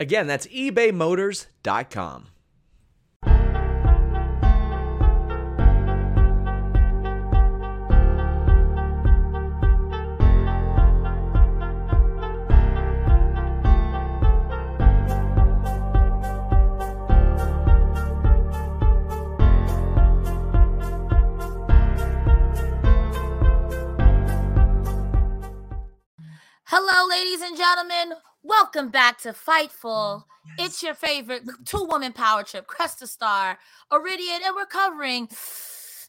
Again, that's ebaymotors.com. Hello, ladies and gentlemen. Welcome back to Fightful. Mm, it's your favorite two woman power trip, Cresta Star, Iridian, and we're covering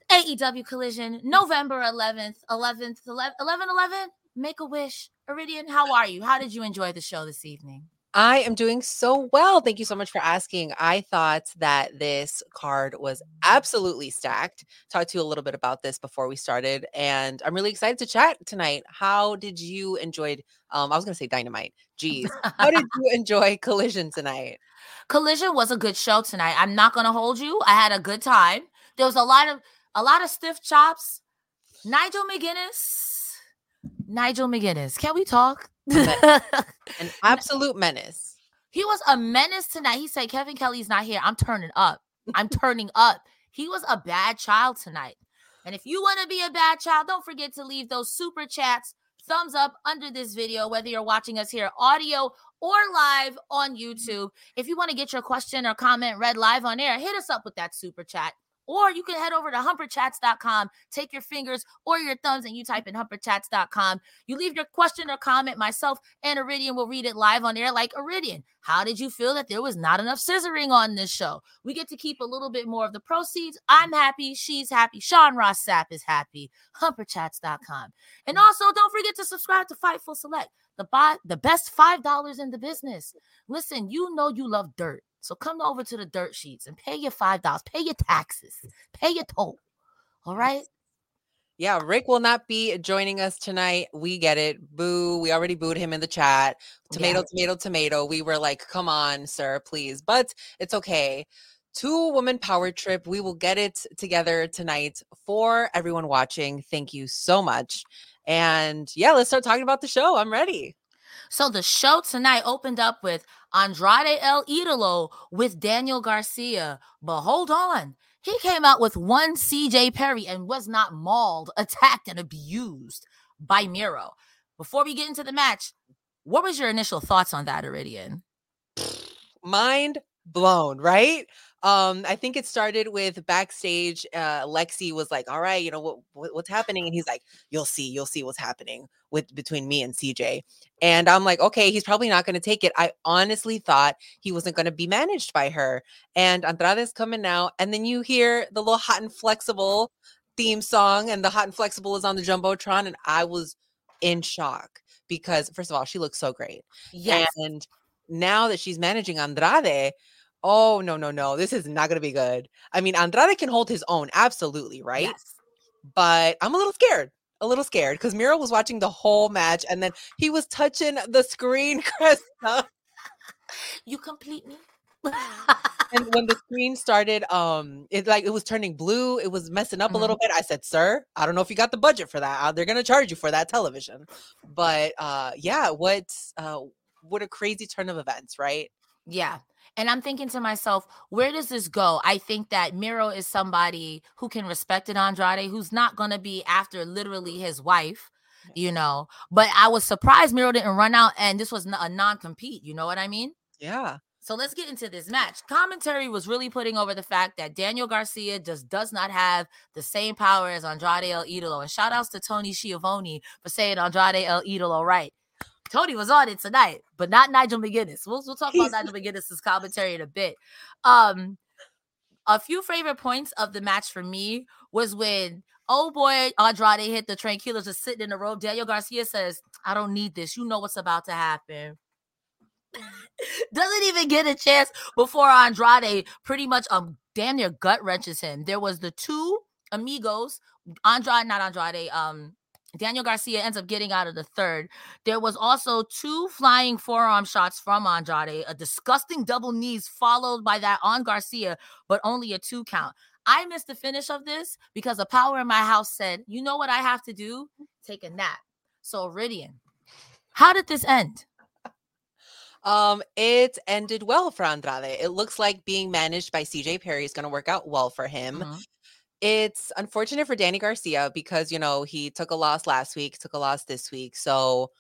AEW Collision November 11th, 11th, 11, 11, 11. Make a wish. Iridian, how are you? How did you enjoy the show this evening? I am doing so well. Thank you so much for asking. I thought that this card was absolutely stacked. Talked to you a little bit about this before we started, and I'm really excited to chat tonight. How did you enjoy? Um, I was going to say dynamite. Jeez, how did you enjoy Collision tonight? Collision was a good show tonight. I'm not going to hold you. I had a good time. There was a lot of a lot of stiff chops. Nigel McGuinness. Nigel McGuinness. Can we talk? An absolute menace. He was a menace tonight. He said, Kevin Kelly's not here. I'm turning up. I'm turning up. He was a bad child tonight. And if you want to be a bad child, don't forget to leave those super chats, thumbs up under this video, whether you're watching us here audio or live on YouTube. If you want to get your question or comment read live on air, hit us up with that super chat. Or you can head over to humperchats.com, take your fingers or your thumbs and you type in humperchats.com. You leave your question or comment. Myself and Iridian will read it live on air like Iridian. How did you feel that there was not enough scissoring on this show? We get to keep a little bit more of the proceeds. I'm happy. She's happy. Sean Ross Sapp is happy. Humperchats.com. And mm. also, don't forget to subscribe to Fightful Select, the, buy, the best $5 in the business. Listen, you know you love dirt. So come over to the dirt sheets and pay your five dollars, pay your taxes, pay your toll. All right. Yeah, Rick will not be joining us tonight. We get it. Boo. We already booed him in the chat. Oh, tomato, yeah. tomato, tomato. We were like, come on, sir, please. But it's okay. Two woman power trip. We will get it together tonight for everyone watching. Thank you so much. And yeah, let's start talking about the show. I'm ready. So the show tonight opened up with Andrade El Idolo with Daniel Garcia. But hold on. He came out with one CJ Perry and was not mauled, attacked, and abused by Miro. Before we get into the match, what was your initial thoughts on that, Iridian? Mind blown, right? Um, I think it started with backstage. Uh, Lexy was like, "All right, you know what, what, what's happening?" And he's like, "You'll see, you'll see what's happening with between me and CJ." And I'm like, "Okay, he's probably not going to take it." I honestly thought he wasn't going to be managed by her. And Andrade's coming now, and then you hear the little hot and flexible theme song, and the hot and flexible is on the jumbotron, and I was in shock because first of all, she looks so great. Yes. And now that she's managing Andrade, Oh, no, no, no. This is not going to be good. I mean, Andrade can hold his own, absolutely, right? Yes. But I'm a little scared, a little scared because Miro was watching the whole match and then he was touching the screen, Cresta. You complete me. and when the screen started, um, it like it was turning blue, it was messing up mm-hmm. a little bit. I said, "Sir, I don't know if you got the budget for that. Uh, they're gonna charge you for that television." But uh, yeah, what uh, what a crazy turn of events, right? Yeah. And I'm thinking to myself, where does this go? I think that Miro is somebody who can respect an Andrade, who's not going to be after literally his wife, you know. But I was surprised Miro didn't run out and this was a non compete. You know what I mean? Yeah. So let's get into this match. Commentary was really putting over the fact that Daniel Garcia just does not have the same power as Andrade El Idolo. And shout outs to Tony Schiavone for saying Andrade El Idolo right. Tony was on it tonight, but not Nigel McGuinness. We'll, we'll talk about Nigel McGuinness's commentary in a bit. Um, a few favorite points of the match for me was when oh boy Andrade hit the tranquilos just sitting in the rope. Daniel Garcia says, I don't need this. You know what's about to happen. Doesn't even get a chance before Andrade pretty much um damn near gut wrenches him. There was the two amigos, Andrade, not Andrade, um, Daniel Garcia ends up getting out of the third. There was also two flying forearm shots from Andrade, a disgusting double knees followed by that on Garcia, but only a two count. I missed the finish of this because a power in my house said, "You know what I have to do? Take a nap." So, Iridian, how did this end? Um, it ended well for Andrade. It looks like being managed by CJ Perry is going to work out well for him. Mhm. It's unfortunate for Danny Garcia because, you know, he took a loss last week, took a loss this week. So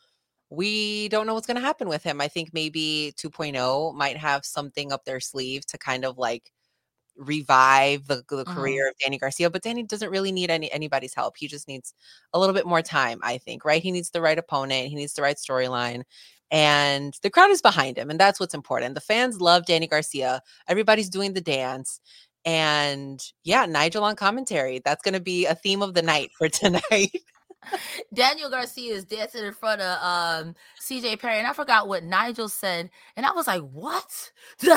we don't know what's going to happen with him. I think maybe 2.0 might have something up their sleeve to kind of like revive the, the Mhm. career of Danny Garcia, but Danny doesn't really need any anybody's help. He just needs a little bit more time, I think, right? He needs the right opponent, he needs the right storyline. And the crowd is behind him, and that's what's important. The fans love Danny Garcia. Everybody's doing the dance. And yeah, Nigel on commentary. That's going to be a theme of the night for tonight. Daniel Garcia is dancing in front of um CJ Perry, and I forgot what Nigel said, and I was like, "What,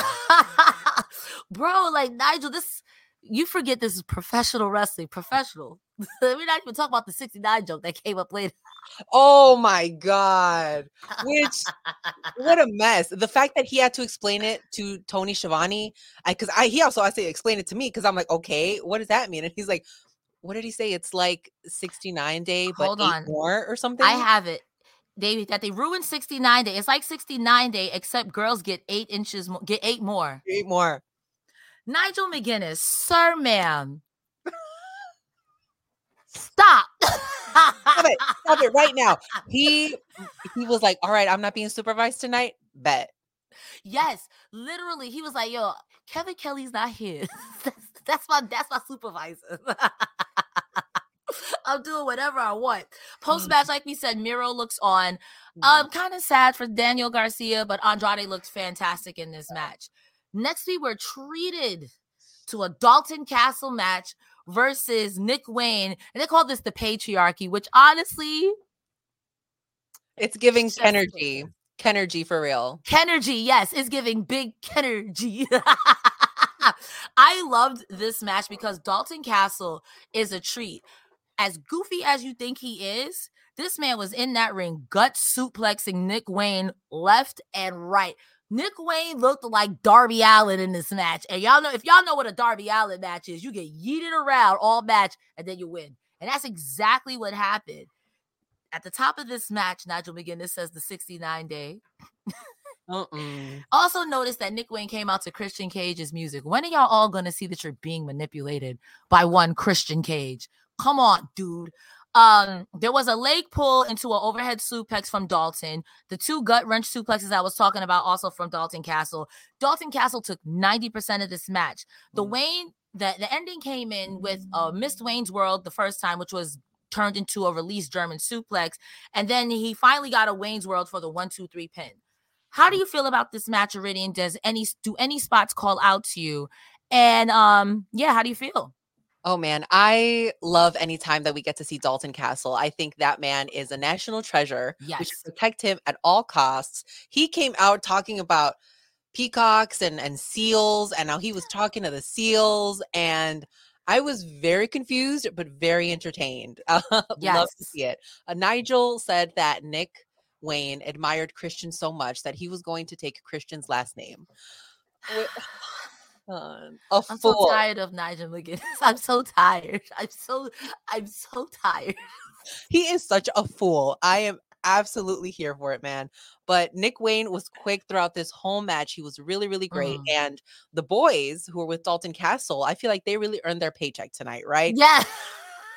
bro? Like Nigel, this you forget this is professional wrestling, professional. We're not even talking about the '69 joke that came up later. oh my God. Which, what a mess. The fact that he had to explain it to Tony Schiavone, because I, he also I say explain it to me because I'm like, okay, what does that mean? And he's like, what did he say? It's like 69 day, but Hold on. more or something. I have it. They that they ruined 69 day. It's like 69 day, except girls get eight inches, get eight more. eight more. Nigel McGuinness, sir, ma'am, stop. Stop it. Stop it right now. He he was like, all right, I'm not being supervised tonight. Bet. Yes, literally, he was like, "Yo, Kevin Kelly's not here. that's, that's my that's my supervisor. I'm doing whatever I want." Post match, like we said, Miro looks on. Um, kind of sad for Daniel Garcia, but Andrade looked fantastic in this match. Next, we were treated to a Dalton Castle match versus Nick Wayne, and they call this the patriarchy, which honestly, it's giving It's just Kenergy. Kenergy for real. Kenergy, yes, is giving big Kenergy. I loved this match because Dalton Castle is a treat. As goofy as you think he is, this man was in that ring gut suplexing Nick Wayne left and right. Nick Wayne looked like Darby Allin in this match. And y'all know if y'all know what a Darby Allin match is, you get yeeted around all match and then you win. And that's exactly what happened. At the top of this match, Nigel McGuinness says the 69 day. Mm-mm. Also, notice that Nick Wayne came out to Christian Cage's music. When are y'all all going to see that you're being manipulated by one Christian Cage? Come on, dude. Um, there was a leg pull into an overhead suplex from Dalton. The two gut wrench suplexes I was talking about also from Dalton Castle. Dalton Castle took 90% of this match. The Mm. Wayne, the, the ending came in with uh Missed Wayne's World the first time, which was turned into a released German suplex. And then he finally got a Wayne's World for the one, two, three pin. How do you feel about this match, Iridian? Does any do any spots call out to you? And um, yeah, how do you feel? Oh man, I love any time that we get to see Dalton Castle. I think that man is a national treasure. We Yes. should protect him at all costs. He came out talking about peacocks and and seals, and now he was talking to the seals, and I was very confused but very entertained. I love to see it. Uh, Nigel said that Nick Wayne admired Christian so much that he was going to take Christian's last name. Um, a I'm fool. so tired of Nigel McGuinness. I'm so tired. I'm so I'm so tired. he is such a fool. I am absolutely here for it, man. But Nick Wayne was quick throughout this whole match. He was really, really great. Mm. And the boys who were with Dalton Castle, I feel like they really earned their paycheck tonight, right? Yeah.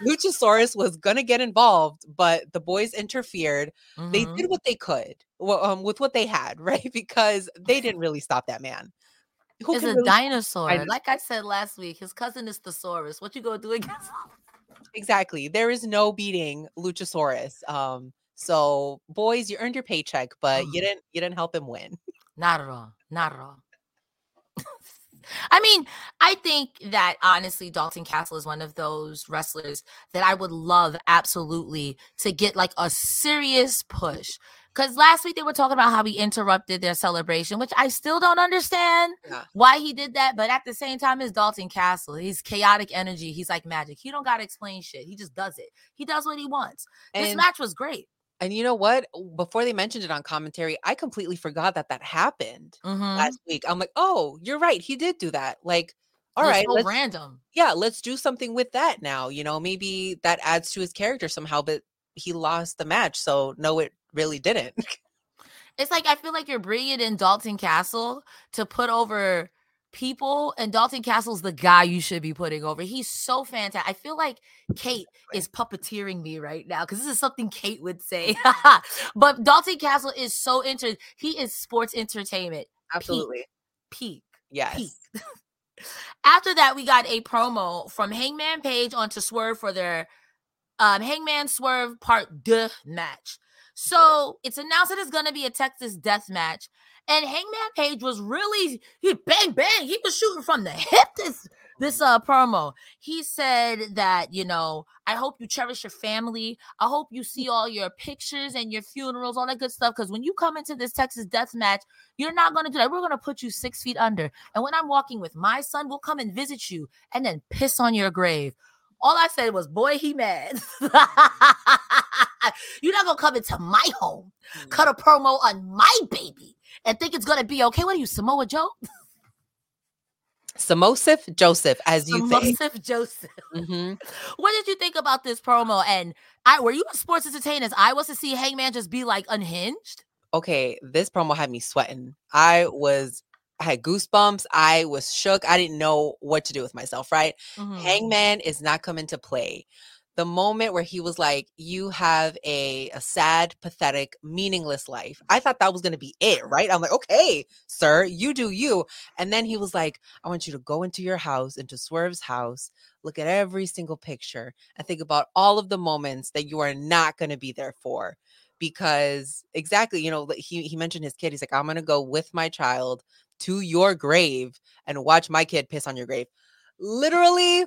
Luchasaurus was gonna get involved, but the boys interfered. They Mhm. did what they could well, um, with what they had, right? Because they didn't really stop that man. Who can a really- dinosaur. I. Like I said last week, his cousin is Thesaurus. What you gonna do against exactly. There is no beating Luchasaurus. Um, so boys, you earned your paycheck, but you Mm. didn't you didn't help him win. Not at all. Not at all. I mean, I think that honestly, Dalton Castle is one of those wrestlers that I would love absolutely to get like a serious push. Because last week they were talking about how he interrupted their celebration, which I still don't understand Yeah. why he did that. But at the same time, it's Dalton Castle. He's chaotic energy. He's like magic. He don't got to explain shit. He just does it. He does what he wants. This match was great. and you know what? Before they mentioned it on commentary, I completely forgot that that happened Mhm. last week. I'm like, oh, you're right. He did do that. Like, all right, so let's random. yeah, let's do something with that now. You know, maybe that adds to his character somehow, but he lost the match. So no, it really didn't. It's like I feel like you're bringing in Dalton Castle to put over people, and Dalton Castle's the guy you should be putting over. He's so fantastic. I feel like Kate is puppeteering me right now because this is something Kate would say. but Dalton Castle is so inter. He is sports entertainment Absolutely. peak. Yes. peak. After that, we got a promo from Hangman Page onto Swerve for their um, Hangman Swerve Part Deux match. So it's announced that it's going to be a Texas death match. And Hangman Page was really he bang bang. He was shooting from the hip this this uh promo. He said that, you know, I hope you cherish your family. I hope you see all your pictures and your funerals, all that good stuff. Because when you come into this Texas death match, you're not going to do that. We're going to put you six feet under. And when I'm walking with my son, we'll come and visit you and then piss on your grave. All I said was, boy, he mad. You're not to come into my home, Mm. cut a promo on my baby, and think it's to be okay. What are you, Samoa Joe? Samosif Joseph, as you say. Joseph Joseph. Mhm. What did you think about this promo? And I were you a sports entertainers? I was to see Hangman just be like unhinged. Okay, this promo had me sweating. I was I had goosebumps. I was shook. I didn't know what to do with myself, right? Mhm. Hangman is not coming to play. The moment where he was like, You have a, a sad, pathetic, meaningless life. I thought that was going to be it, right? I'm like, Okay, sir, you do you. And then he was like, I want you to go into your house, into Swerve's house, look at every single picture, and think about all of the moments that you are not going to be there for. Because exactly, you know, he, he mentioned his kid. He's like, I'm going to go with my child to your grave and watch my kid piss on your grave. Literally,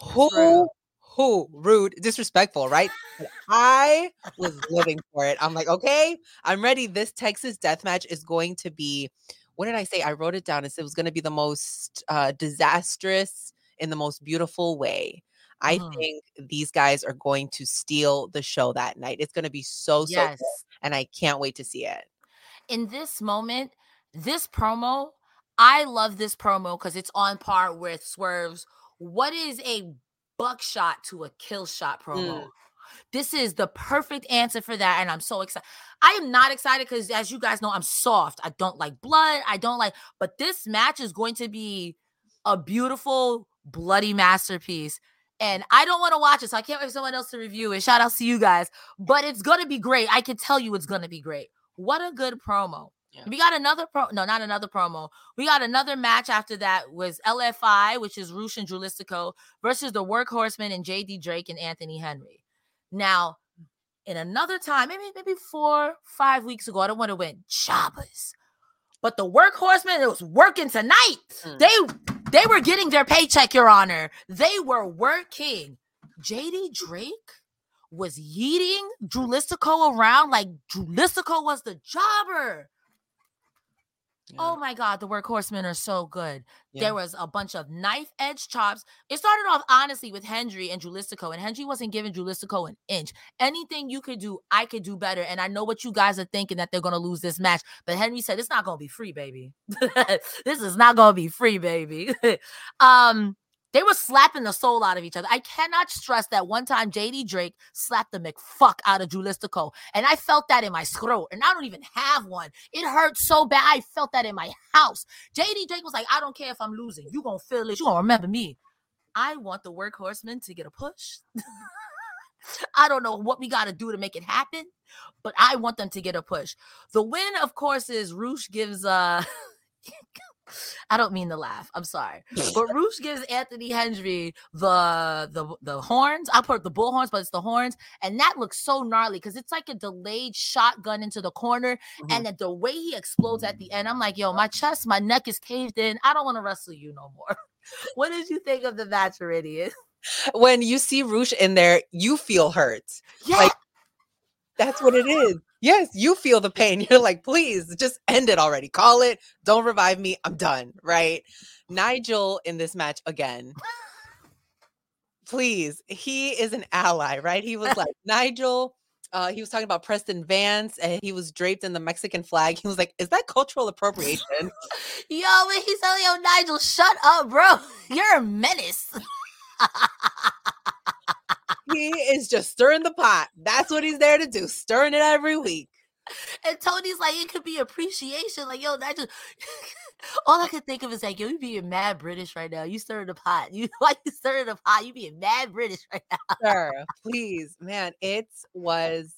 who, True. who, rude, disrespectful, right? I was living for it. I'm like, okay, I'm ready. This Texas death match is going to be, what did I say? I wrote it down. It said it was going to be the most uh, disastrous in the most beautiful way. I Mhm. think these guys are going to steal the show that night. It's going to be so, so Yes. good, and I can't wait to see it. in this moment, this promo, I love this promo because it's on par with Swerve's. What is a buckshot to a kill shot promo? Mm. This is the perfect answer for that. And I'm so excited. I am not excited because, as you guys know, I'm soft. I don't like blood. I don't like, but this match is going to be a beautiful, bloody masterpiece. And I don't want to watch it, so I can't wait for someone else to review it. Shout out to you guys. But it's going to be great. I can tell you it's going to be great. What a good promo. Yeah. We got another pro no, not another promo. We got another match after that was LFI, which is Rush and Dralistico versus the Workhorsemen and JD Drake and Anthony Henry. Now, in another time, maybe maybe four, five weeks ago, I don't want to win jobbers. But the Workhorsemen, it was working tonight. Mm. They they were getting their paycheck, Your Honor. They were working. JD Drake was yeeting Dralistico around like Dralistico was the jobber. Oh my God, the workhorsemen are so good. Yeah. There was a bunch of knife edge chops. It started off honestly with Henry and Dralistico, and Henry wasn't giving Dralistico an inch. Anything you could do, I could do better. And I know what you guys are thinking that they're gonna lose this match, but Henry said it's not gonna be free, baby. this is not gonna be free, baby. um, they were slapping the soul out of each other. I cannot stress that one time JD Drake slapped the McFuck out of Dralistico, and I felt that in my throat, and I don't even have one. It hurt so bad. I felt that in my house. JD Drake was like, I don't care if I'm losing. You gonna feel it. You gonna remember me. I want the workhorsemen to get a push. I don't know what we got to do to make it happen, but I want them to get a push. The win, of course, is Rush gives uh I don't mean to laugh. I'm sorry. But Rush gives Anthony Henry the the the horns. I put the bull horns, but it's the horns. And that looks so gnarly because it's like a delayed shotgun into the corner. Mhm. And then the way he explodes at the end, I'm like, yo, my chest, my neck is caved in. I don't want to wrestle you no more. what did you think of the match, Iridian? when you see Rush in there, you feel hurt. Yeah. Like, That's what it is. Yes, you feel the pain. You're like, please just end it already. Call it. Don't revive me. I'm done. Right. Nigel in this match again. Please. He is an ally, right? He was like, Nigel. Uh, he was talking about Preston Vance and he was draped in the Mexican flag. He was like, Is that cultural appropriation? Yo, when he's telling yo, Nigel, shut up, bro. You're a menace. he is just stirring the pot. That's what he's there to do, stirring it every week. And Tony's like, it could be appreciation. Like, yo, that just All I could think of is like, yo, you being mad British right now. You stirring the pot. You like you stirring the pot. You being mad British right now. Sir, please, man, it was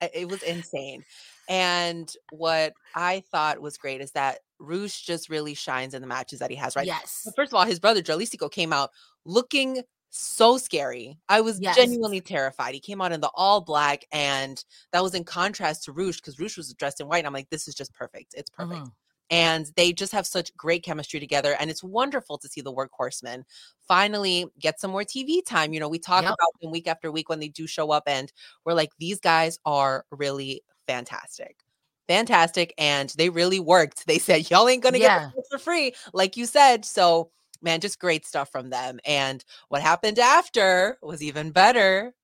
it was insane. And what I thought was great is that Rush just really shines in the matches that he has, right? Yes. First of all, his brother Jalisco came out looking so scary. I was Yes. genuinely terrified. He came out in the all black, and that was in contrast to Rush because Rush was dressed in white. And I'm like, this is just perfect. It's perfect. Mhm. And they just have such great chemistry together. And it's wonderful to see the workhorsemen finally get some more TV time. You know, we talk Yep. about them week after week when they do show up, and we're like, these guys are really fantastic. Fantastic. And they really worked. They said, y'all ain't going to Yeah. get this for free, like you said. So, man, just great stuff from them. And what happened after was even better.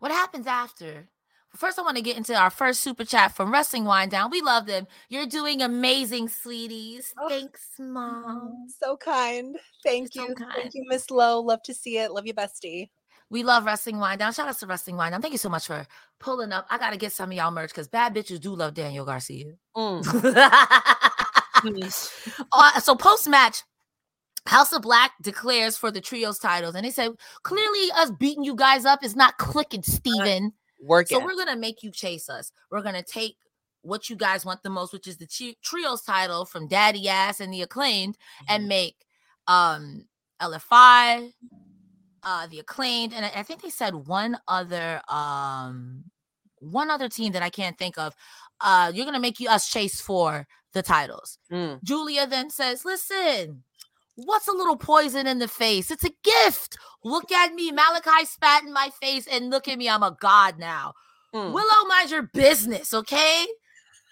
What happens after? First, I want to get into our first super chat from Wrestling Wind Down. We love them. You're doing amazing, sweeties. Oh. Thanks, mom. So kind. Thank You're you. so kind. Thank you, Miss Lowe. Love to see it. Love you, bestie. We love Wrestling Wind Down. Shout out to Wrestling Wind Down. Thank you so much for pulling up. I got to get some of y'all merch because bad bitches do love Daniel Garcia. Mm. Uh, so post match, House of Black declares for the trios titles, and they said clearly us beating you guys up is not clicking, Steven. Work So it. we're gonna make you chase us. We're gonna take what you guys want the most, which is the trios title from Daddy Ass and the acclaimed, and make um LFI, uh the acclaimed, and I, I think they said one other um one other team that I can't think of. Uh you're gonna make you us chase for the titles. Mm. Julia then says, Listen, what's a little poison in the face? It's a gift. Look at me. Malakai spat in my face and look at me. I'm a god now. Mm. Willow, mind your business, okay?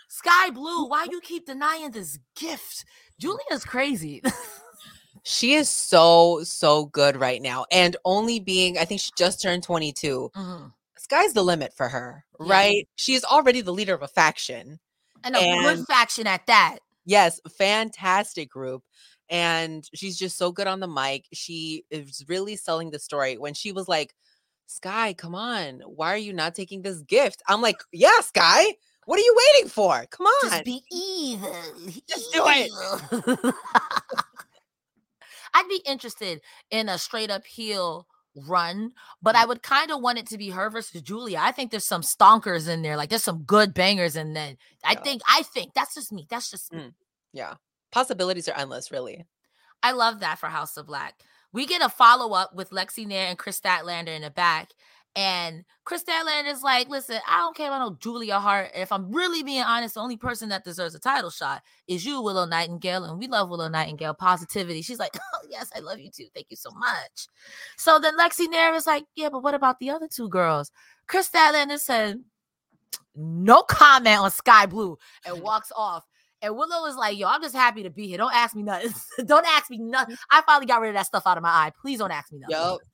Sky Blue, why you keep denying this gift? Julia's crazy. She is so, so good right now. And only being, I think she just turned 22. Mhm. Sky's the limit for her, Yeah. right? She is already the leader of a faction. And a good faction at that. Yes, fantastic group. And she's just so good on the mic. She is really selling the story. When she was like, Sky, come on. Why are you not taking this gift? I'm like, yeah, Sky. What are you waiting for? Come on. Just be evil. Just do it. I'd be interested in a straight up heel run, but Mm. I would kind of want it to be her versus Julia. I think there's some stonkers in there. Like there's some good bangers in there. I Yeah. think, I think that's just me. That's just me. Mm. yeah. Possibilities are endless, really. I love that for House of Black. We get a follow up with Lexy Nair and Kris Statlander in the back. And Kris Statlander is like, listen, I don't care about no Julia Hart. If I'm really being honest, the only person that deserves a title shot is you, Willow Nightingale. And we love Willow Nightingale. Positivity. She's like, oh, yes, I love you too. Thank you so much. So then Lexy Nair is like, yeah, but what about the other two girls? Kris Statlander said, no comment on Sky Blue and walks off. And Willow is like, yo, I'm just happy to be here. Don't ask me nothing. don't ask me nothing. I finally got rid of that stuff out of my eye. Please don't ask me nothing. Yup.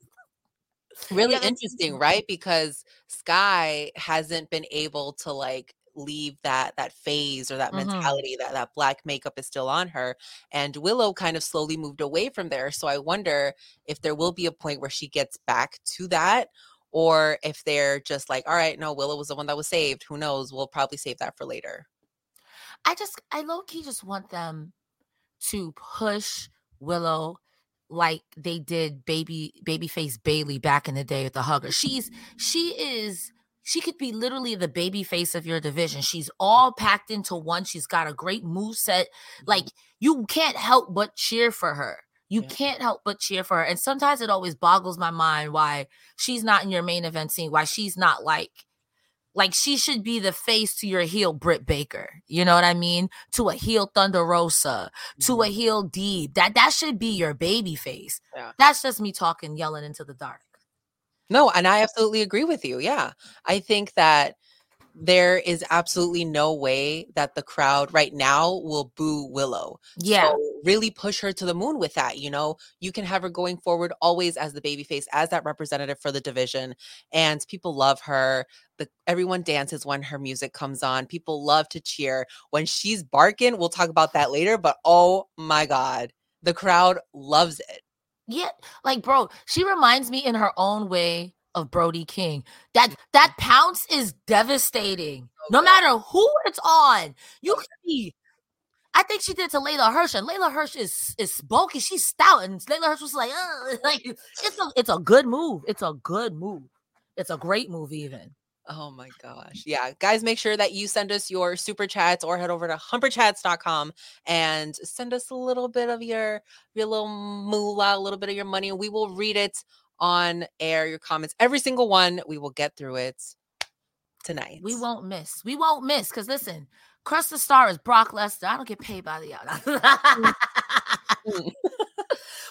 Really interesting, right? Because Sky hasn't been able to like leave that that phase or that Mhm. mentality that that black makeup is still on her and willow kind of slowly moved away from there so i wonder if there will be a point where she gets back to that or if they're just like all right no willow was the one that was saved who knows we'll probably save that for later I just, I low key just want them to push Willow like they did baby babyface Bailey back in the day with the hugger. She's she is she could be literally the baby face of your division. She's all packed into one. She's got a great move set. Mm-hmm. Like you can't help but cheer for her. You Yeah. can't help but cheer for her. And sometimes it always boggles my mind why she's not in your main event scene, why she's not like like she should be the face to your heel Britt Baker. You know what I mean? To a heel Thunder Rosa, to a mm-hmm. heel Deeb. That that should be your baby face. Yeah. That's just me talking, yelling into the dark. No, and I absolutely agree with you. Yeah. I think that there is absolutely no way that the crowd right now will boo Willow. Yeah. So really push her to the moon with that. You know, you can have her going forward always as the babyface, as that representative for the division. And people love her. The everyone dances when her music comes on. People love to cheer. When she's barking, we'll talk about that later. But oh my God, the crowd loves it. Yeah, like bro, she reminds me in her own way of Brody King. That that pounce is devastating. No matter who it's on, you can be. I think she did to Leyla Hirsch, and Leyla Hirsch is is bulky. She's stout, and Leyla Hirsch was like, "Ugh," like it's a it's a good move. It's a good move. It's a great move, even. Oh my gosh. Yeah. Guys, make sure that you send us your super chats or head over to humperchats.com and send us a little bit of your your little moolah, a little bit of your money, we will read it on air, your comments. Every single one. We will get through it tonight. We won't miss. We won't miss. Cause listen, Crust the Star is Brock Lesnar. I don't get paid by the hour. Mm.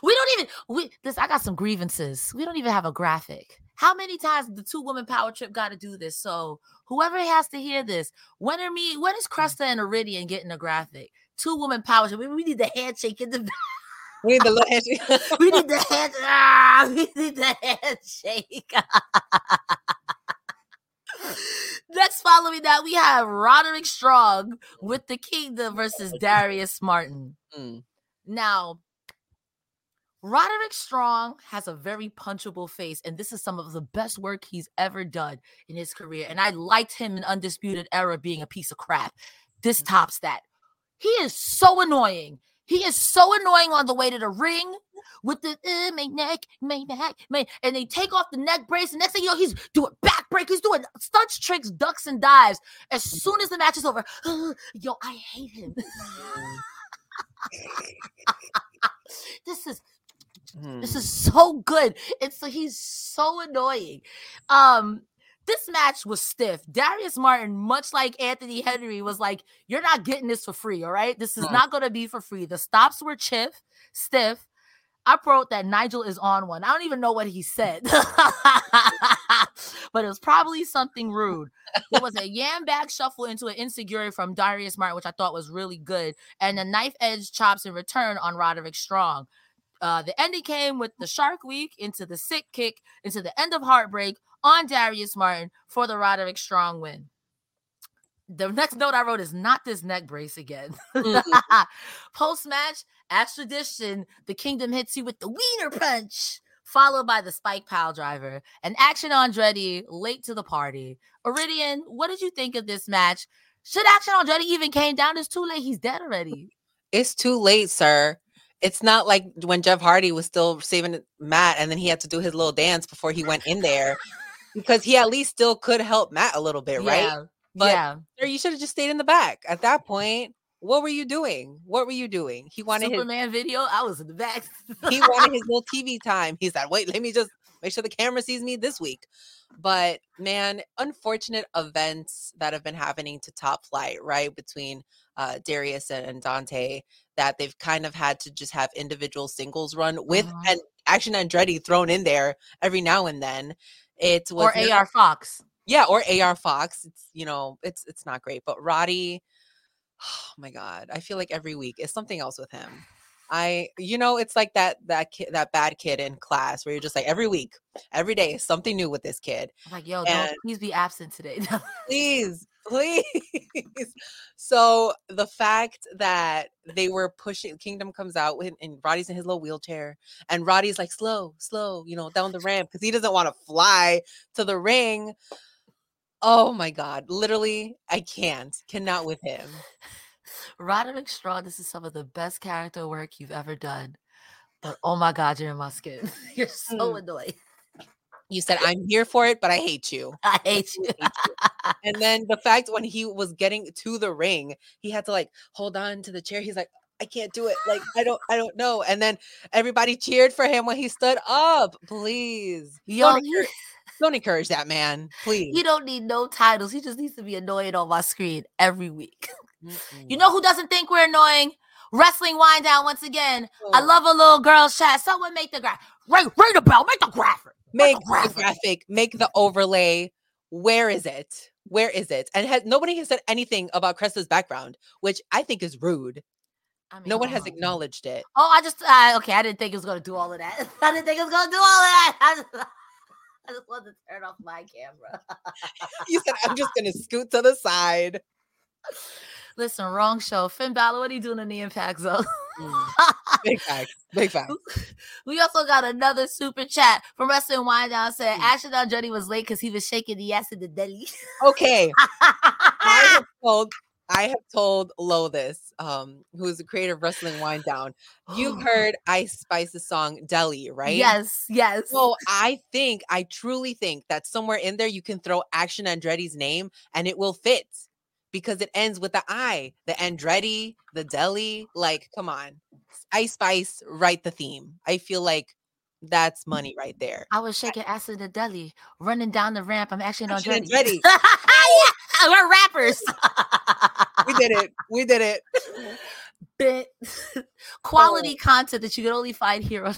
we don't even we this I got some grievances. We don't even have a graphic. How many times the two woman power trip got to do this? So whoever has to hear this, when are me when is Cresta and Iridian getting a graphic? Two woman power trip. We, we need the handshake in the back. We need the little handshake. We need the hand. Ah, we need the handshake. Next, following that, we have Roderick Strong with the Kingdom versus Darius Martin. Mm. Now, Roderick Strong has a very punchable face, and this is some of the best work he's ever done in his career. And I liked him in Undisputed Era being a piece of crap. This tops that. He is so annoying. He is so annoying on the way to the ring with the uh, my neck, my neck, my, and they take off the neck brace. And next thing you know, he's doing back break. He's doing stunts, tricks, ducks, and dives. As soon as the match is over, yo, I hate him. this is this Mm. is so good. It's he's so annoying. Um, this match was stiff. Darius Martin, much like Anthony Henry, was like, "You're not getting this for free, all right? This is not going to be for free." The stops were chiff, stiff. I wrote that Nigel is on one. I don't even know what he said, but it was probably something rude. It was a yam bag shuffle into an insecurity from Darius Martin, which I thought was really good, and the knife edge chops in return on Roderick Strong. Uh, the ending came with the Shark Week into the sick kick into the end of Heartbreak on Darius Martin for the Roderick Strong win. The next note I wrote is not this neck brace again. Mm. Post match, as tradition, the Kingdom hits you with the Wiener Punch, followed by the Spike Pile Driver, and Action Andretti late to the party. Iridian, what did you think of this match? Should Action Andretti even came down? It's too late. He's dead already. It's too late, sir. It's not like when Jeff Hardy was still saving Matt and then he had to do his little dance before he went in there because he at least still could help Matt a little bit, right? Yeah. But yeah. You should have just stayed in the back. At that point, what were you doing? What were you doing? He wanted his Superman video. I was in the back. he wanted his little TV time. He said, "Wait, let me just make sure the camera sees me this week." But man, unfortunate events that have been happening to Top Flight, right between uh, Darius and, and Dante, that they've kind of had to just have individual singles run with Mhm. and Action Andretti thrown in there every now and then. It was or AR Fox. yeah, or AR Fox. It's you know, it's it's not great. But Roddy, oh my god, I feel like every week is something else with him. I, you know, it's like that that kid, that bad kid in class where you're just like every week, every day, something new with this kid. I'm like, yo, And- don't please be absent today. Please, please. so the fact that they were pushing Kingdom comes out with and Roddy's in his little wheelchair, and Roddy's like slow, slow, you know, down the ramp because he doesn't want to fly to the ring. Oh my god, literally, I can't, cannot with him. Roderick Strong, this is some of the best character work you've ever done. But oh my god, you're in my skin. You're so Mm. annoying. You said I'm here for it, but I hate you. I hate you. And then the fact when he was getting to the ring, he had to like hold on to the chair. He's like, I can't do it. Like, I don't, I don't know. And then everybody cheered for him when he stood up. Please. Yo, Don't encourage, that man. Please. he don't need no titles. He just needs to be annoying on my screen every week. You Mm-mm. know who doesn't think we're annoying? Wrestling wind down once again. I Oh. love a little girl's chat. Someone make the graph. Ring, ring the bell. Make the graphic. Make the the graphic. graphic, make the overlay. Where is it? Where is it? And has nobody has said anything about Cresta's background, which I think is rude. I mean, No one has acknowledged it. Oh, I just uh, okay. I didn't think it was gonna do all of that. I didn't think it was gonna do all of that. I just, I just wanted to turn off my camera. You said I'm just gonna scoot to the side. Listen, wrong show. Finn Balor, what are you doing in the Impact Zone? Mm, Big facts. Big facts. we also got another super chat from Wrestling Wind Down saying Mm. Ashton Andretti was late because he was shaking the ass in the deli. Okay. I have told I have told Lo this, um, who is the creator of Wrestling Wind Down. You've heard Ice Spice's song Deli, right? Yes, yes. So I think, I truly think that somewhere in there you can throw Action Andretti's name and it will fit because it ends with the I, the Andretti, the deli. Like, come on. Ice Spice, write the theme. I feel like that's money right there. I was shaking ass in the deli, running down the ramp. I'm actually Action Andretti. Andretti. yeah, we're rappers. We did it. We did it. Bit quality content that you can only find here on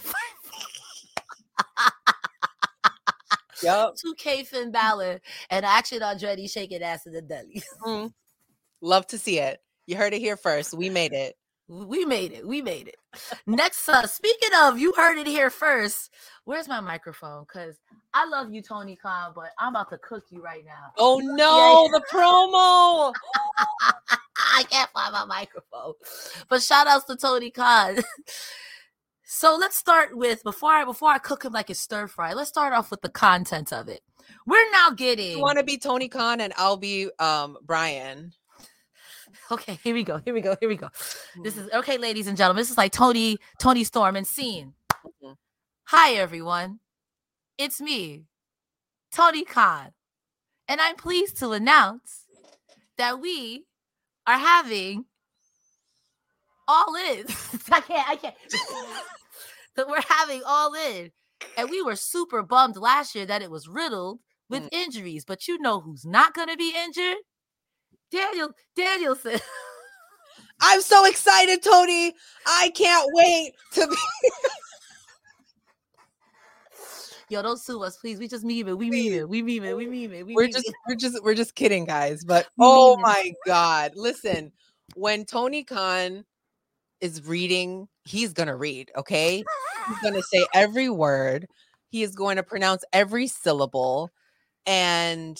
Yep. 2K Finn Balor and Action Andretti shaking ass in the deli. Mm. Love to see it. You heard it here first. We made it. We made it. We made it. Next, uh, speaking of, you heard it here first. Where's my microphone? Because I love you, Tony Khan, but I'm about to cook you right now. Oh no, the promo. I can't find my microphone. But shout outs to Tony Khan. so let's start with before I before I cook him like a stir fry. Let's start off with the content of it. We're now getting You want to be Tony Khan and I'll be um Brian. okay. Here we go. Here we go. Here we go. This Mm. is okay, ladies and gentlemen. This is like Tony Tony Storm and scene. Mhm. Hi everyone, it's me, Tony Khan, and I'm pleased to announce that we are having all in. I can't. I can't. that we're having all in, and we were super bummed last year that it was riddled with Mm. injuries. But you know who's not going to be injured? Daniel Danielson. I'm so excited, Tony. I can't wait to be Yo, don't sue us, please. We just meme it. We meme it. We meme it. We meme it. We we're just it. we're just we're just kidding, guys. But oh my god. Listen, when Tony Khan is reading, he's gonna read, okay? He's gonna say every word, he is going to pronounce every syllable. And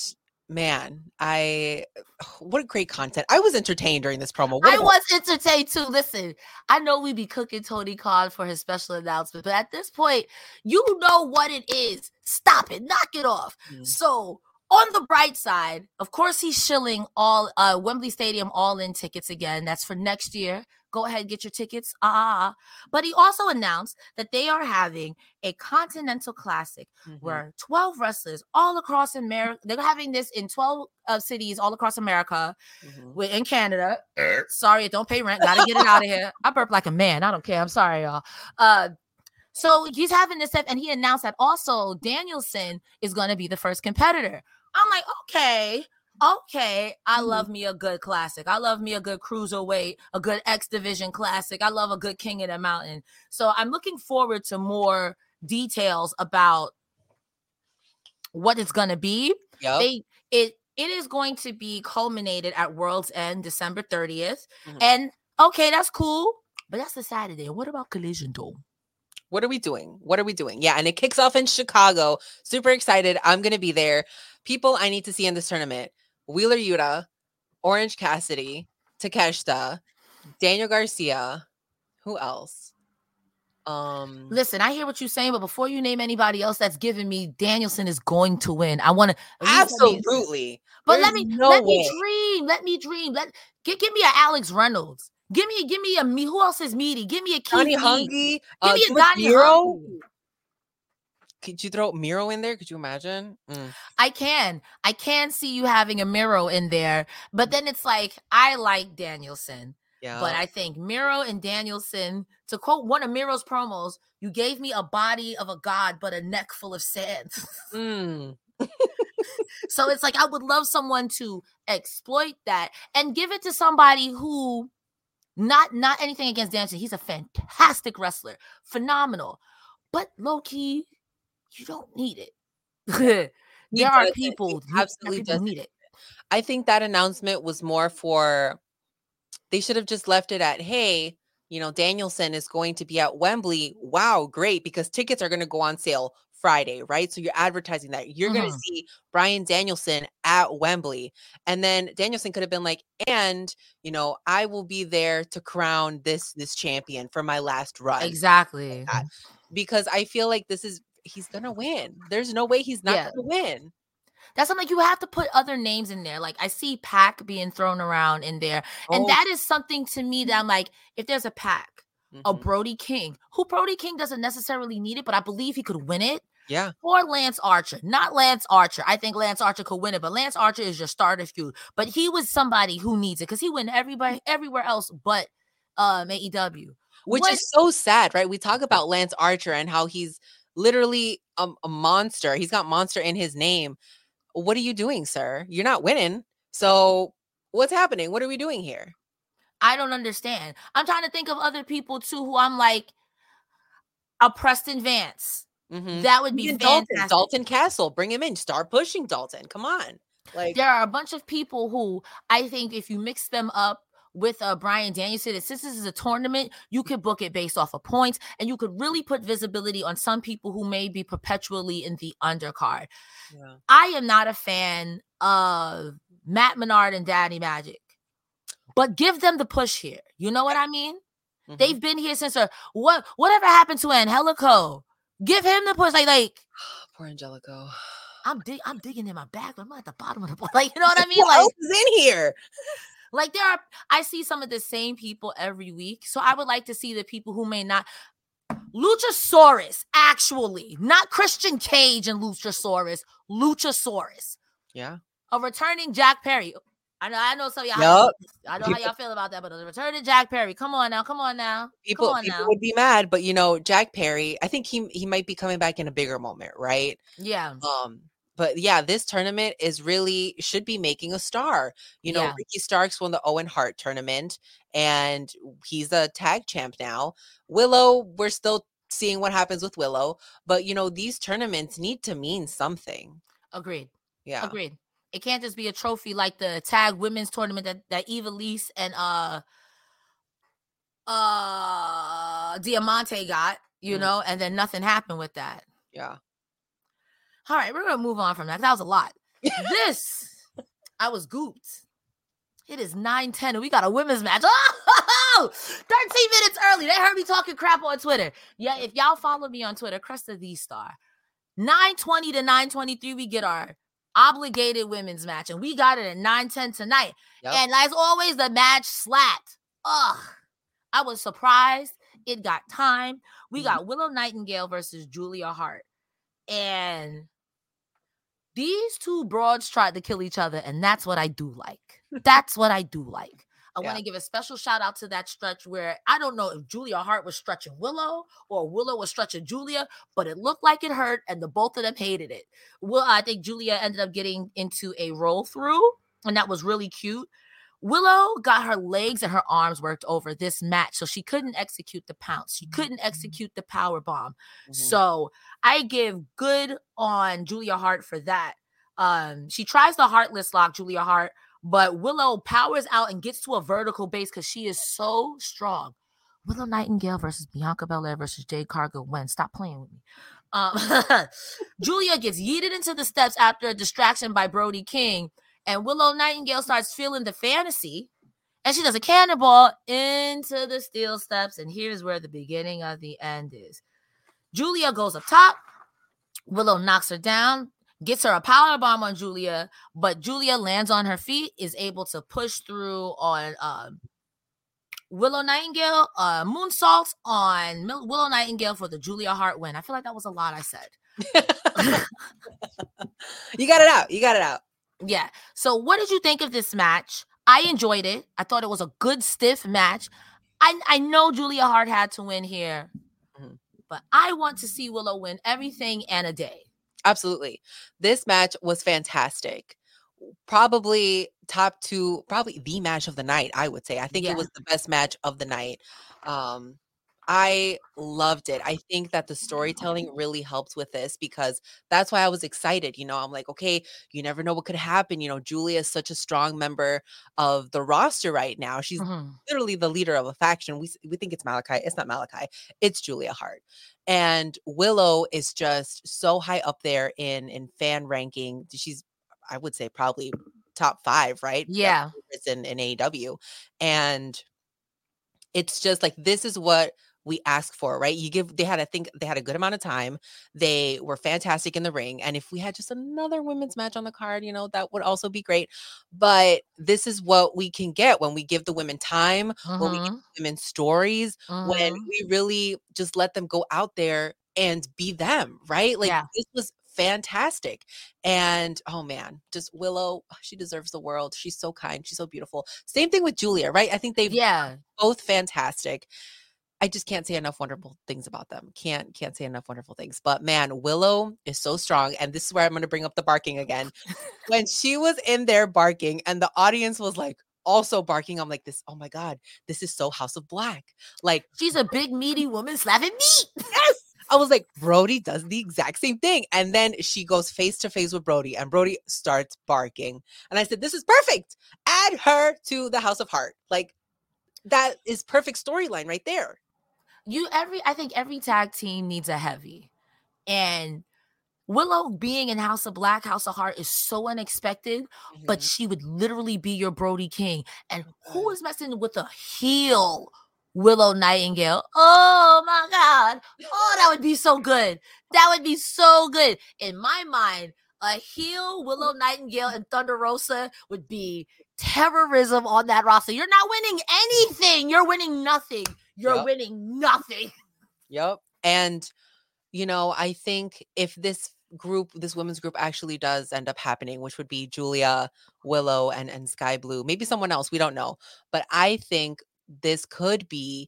man, I what a great content. I was entertained during this promo. What I was entertained too. Listen, I know we be cooking Tony Khan for his special announcement, but at this point, you know what it is. Stop it, knock it off. Mm. So, on the bright side, of course, he's shilling all uh Wembley Stadium all in tickets again. That's for next year. Go ahead, get your tickets. Ah, but he also announced that they are having a Continental Classic Mhm. where 12 wrestlers all across America, they're having this in 12 uh, cities all across America. Mhm. We're in Canada. sorry, it don't pay rent. Gotta get it out of here. I burp like a man. I don't care. I'm sorry, y'all. Uh, so he's having this, and he announced that also Danielson is going to be the first competitor. I'm like, okay, okay. I Mhm. love me a good classic. I love me a good cruiserweight, a good X Division classic. I love a good King of the Mountain. So I'm looking forward to more details about what it's going to be Yup. they it it is going to be culminated at World's End December 30th. Mhm. And okay, that's cool. But that's the Saturday. What about Collision Dome? What are we doing? What are we doing? Yeah, and it kicks off in Chicago. Super excited. I'm going to be there. People I need to see in this tournament Wheeler Yuta, Orange Cassidy, Takeshita, Daniel Garcia. Who else? Um, Listen, I hear what you're saying, but before you name anybody else that's giving me Danielson is going to win. I want to absolutely. But let me no let me dream. Let me dream. Let give, give me a Alex Reynolds. Give me, give me a me. Who else is meaty? Give me a Donnie Keith Lee. Hungry. Give Uh, me a Donnie Miro. Hungry. Could you throw Miro in there? Could you imagine? Mm, I can. I can see you having a Miro in there, but then it's like I like Danielson, yeah. but I think Miro and Danielson, to quote one of Miro's promos, you gave me a body of a god, but a neck full of sand. Mm, so it's like I would love someone to exploit that and give it to somebody who not not anything against Danielson. He's a fantastic wrestler, phenomenal. But low key, you don't need it. He there are people, you- absolutely people need it. I think that announcement was more for they should have just left it at, hey, you know, Danielson is going to be at Wembley. Wow, great, because tickets are going to go on sale Friday, right? So you're advertising that you're going to mm-hmm. see Bryan Danielson at Wembley. And then Danielson could have been like, and, you know, I will be there to crown this this champion for my last run. Exactly. that. Because I feel like this is he's to win. There's no way he's not Yeah. to win. That's something you have to put other names in there. Like I see PAC being thrown around in there. And Oh, that is something to me that I'm like, if there's a pack, a mhm. Brody King, who Brody King doesn't necessarily need it, but I believe he could win it. yeah. Or Lance Archer, not Lance Archer. I think Lance Archer could win it, but Lance Archer is your starter feud. But he was somebody who needs it because he win everybody everywhere else but um AEW. which What- is so sad, right? We talk about Lance Archer and how he's literally a, a monster. He's got monster in his name. What are you doing, sir? You're not winning. So what's happening? What are we doing here? I don't understand. I'm trying to think of other people too who I'm like a Preston Vance. Mhm. That would be Dalton, Dalton Castle, bring him in. Start pushing Dalton. Come on. Like there are a bunch of people who I think if you mix them up with uh, Bryan Danielson, that since this is a tournament, you could book it based off of points and you could really put visibility on some people who may be perpetually in the undercard. yeah. I am not a fan of Matt Menard and Daddy Magic, but give them the push here. You know what I mean? Mhm. They've been here since uh, what whatever happened to Angelico. Give him the push. Like, like poor Angelico. I'm dig- I'm digging in my back. I'm at the bottom of the. Like, you know what I mean? Who Like, else is in here? Like there are, I see some of the same people every week. So I would like to see the people who may not. Luchasaurus, actually, not Christian Cage and Luchasaurus, Luchasaurus, Yeah. a returning Jack Perry. I know, I know some of y'all. Yup. I know how y'all feel about that, but a returning Jack Perry. Come on now, come on now, People, come on people now. would be mad, but you know, Jack Perry, I think he he might be coming back in a bigger moment, right? Yeah, Um, but yeah, this tournament is really should be making a star. You know, Yeah. Ricky Starks won the Owen Hart tournament, and he's a tag champ now. Willow, we're still seeing what happens with Willow, but you know, these tournaments need to mean something. agreed, Yeah. agreed. It can't just be a trophy like the tag women's tournament that that Ivelisse and uh uh Diamante got, you Mhm. know, and then nothing happened with that. Yeah. All right, we're gonna move on from that. That was a lot. this, I was gooped. It is 9 10, and we got a women's match. Oh, 13 minutes early. They heard me talking crap on Twitter. Yeah, if y'all follow me on Twitter, Cresta the Star. 920 to 923, we get our obligated women's match, and we got it at 910 tonight. Yep. And as always, the match slapped. Ugh. I was surprised. It got time. We Mhm. got Willow Nightingale versus Julia Hart. And these two broads tried to kill each other, and that's what I do like. That's what I do like. I want to give a special shout out to that stretch where I don't know if Julia Hart was stretching Willow or Willow was stretching Julia, but it looked like it hurt, and the both of them hated it. Well, I think Julia ended up getting into a roll through, and that was really cute. Willow got her legs and her arms worked over this match, so she couldn't execute the pounce. She couldn't execute the power bomb. Mhm. So I give good on Julia Hart for that. Um, she tries the heartless lock, Julia Hart, but Willow powers out and gets to a vertical base because she is so strong. Willow Nightingale versus Bianca Belair versus Jade Cargill wins. Stop playing with me. Um, Julia gets yeeted into the steps after a distraction by Brody King, and Willow Nightingale starts feeling the fantasy, and she does a cannonball into the steel steps. And here's where the beginning of the end is. Julia goes up top. Willow knocks her down, gets her a power bomb on Julia, but Julia lands on her feet, is able to push through on um Willow Nightingale, uh, moonsaults on Mil- Willow Nightingale for the Julia Hart win. I feel like that was a lot I said. you got it out. You got it out. Yeah. So, what did you think of this match? I enjoyed it. I thought it was a good, stiff match. I I know Julia Hart had to win here, Mhm. but I want to see Willow win everything and a day. Absolutely. This match was fantastic. Probably top two, probably the match of the night, I would say. I think Yeah. it was the best match of the night. Um, I loved it. I think that the storytelling really helped with this because that's why I was excited. You know, I'm like, okay, you never know what could happen. You know, Julia is such a strong member of the roster right now. She's Mhm. literally the leader of a faction. We we think it's Malakai. It's not Malakai. It's Julia Hart. And Willow is just so high up there in in fan ranking. She's I would say probably top 5, right? Yeah. favorites in in AEW. And it's just like this is what we ask for, right? You give they had I think they had a good amount of time. They were fantastic in the ring and if we had just another women's match on the card, you know, that would also be great. But this is what we can get when we give the women time, when we give Mhm. women stories, when Mhm. we really just let them go out there and be them, right? Like Yeah. this was fantastic. And oh man, just Willow, she deserves the world. She's so kind. She's so beautiful. Same thing with Julia, right? I think they've Yeah. both fantastic. I just can't say enough wonderful things about them. Can't can't say enough wonderful things. But man, Willow is so strong and this is where I'm going to bring up the barking again. when she was in there barking and the audience was like also barking, I'm like this, oh my god, this is so House of Black. Like She's a big, meaty woman slapping meat. yes. I was like, Brody does the exact same thing. And then she goes face to face with Brody, and Brody starts barking. And I said, This is perfect. Add her to the House of Heart. Like, that is perfect storyline right there. You every I think every tag team needs a heavy. And Willow being in House of Black, House of Heart is so unexpected, but Mhm. she would literally be your Brody King. And who Mhm. messing with a heel Willow Nightingale? Oh my God. Oh, that would be so good. That would be so good. In my mind, a heel Willow Nightingale and Thunder Rosa would be terrorism on that roster. You're not winning anything. You're winning nothing. You're Yep. winning nothing. Yep. And, you know, I think if this group, this women's group actually does end up happening, which would be Julia, Willow, and, and Skye Blue, maybe someone else, we don't know. But I think this could be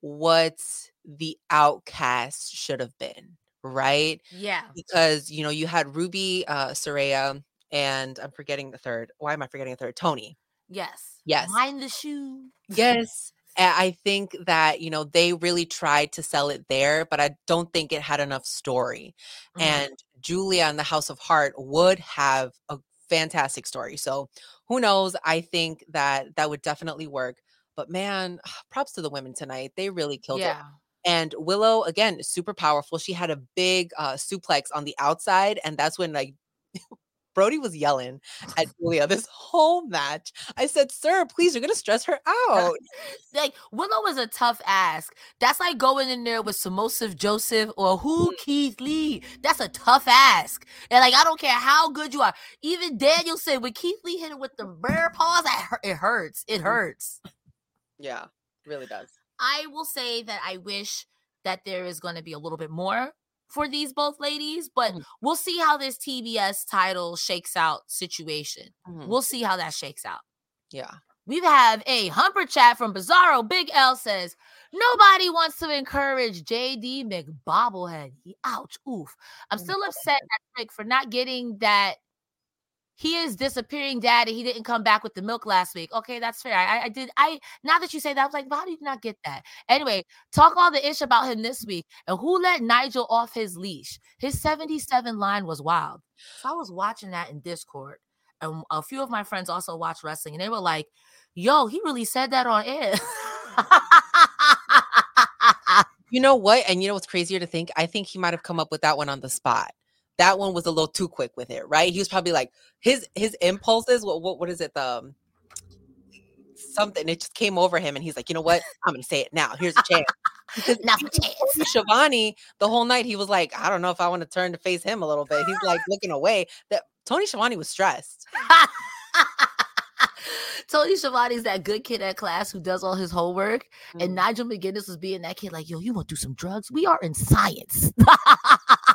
what the outcast should have been, right? Yeah. Because, you know, you had Ruby, uh, Saraya, and I'm forgetting the third. Why am I forgetting a third? Toni. Yes. Yes. Mind the shoe. Yes. I think that, you know, they really tried to sell it there, but I don't think it had enough story. Mhm. And Julia and the House of Heart would have a fantastic story. So who knows? I think that that would definitely work. But man, props to the women tonight. They really killed it. And Willow, again, super powerful. She had a big uh, suplex on the outside. And that's when, like, Brody was yelling at Julia this whole match. I said, Sir, please, you're going to stress her out. Like Willow is a tough ask. That's like going in there with Samosif Joseph or who Mm. Keith Lee. That's a tough ask. And like I don't care how good you are. Even Daniel said when Keith Lee hit it with the bear paws, it hurts. It Mm. hurts. Yeah, really does. I will say that I wish that there is going to be a little bit more for these both ladies, but Mhm. we'll see how this TBS title shakes out situation. Mhm. We'll see how that shakes out. Yeah. We have a humper chat from Bizarro. Big L says, Nobody wants to encourage JD McBobblehead. He, ouch, oof. I'm still upset at Rick for not getting that he is disappearing dad and he didn't come back with the milk last week. Okay, that's fair. I, I did. I now that you say that, I was like, how did you not get that? Anyway, talk all the ish about him this week. And who let Nigel off his leash? His 77 line was wild. So I was watching that in Discord. And a few of my friends also watch wrestling, and they were like, yo, he really said that on air. You know what? And you know what's crazier to think? I think he might have come up with that one on the spot. That one was a little too quick with it, right? He was probably like his his impulses. What what, what is it? The um, something. It just came over him, and he's like, you know what? I'm gonna say it now. Here's a chance. Not for chance. Schiavone, the whole night he was like, I don't know if I want to turn to face him a little bit. He's like looking away. That Tony Schiavone was stressed. Tony Schiavone's that good kid at class who does all his homework, and Mm. Nigel McGuinness was being that kid like, "Yo, you want to do some drugs? We are in science.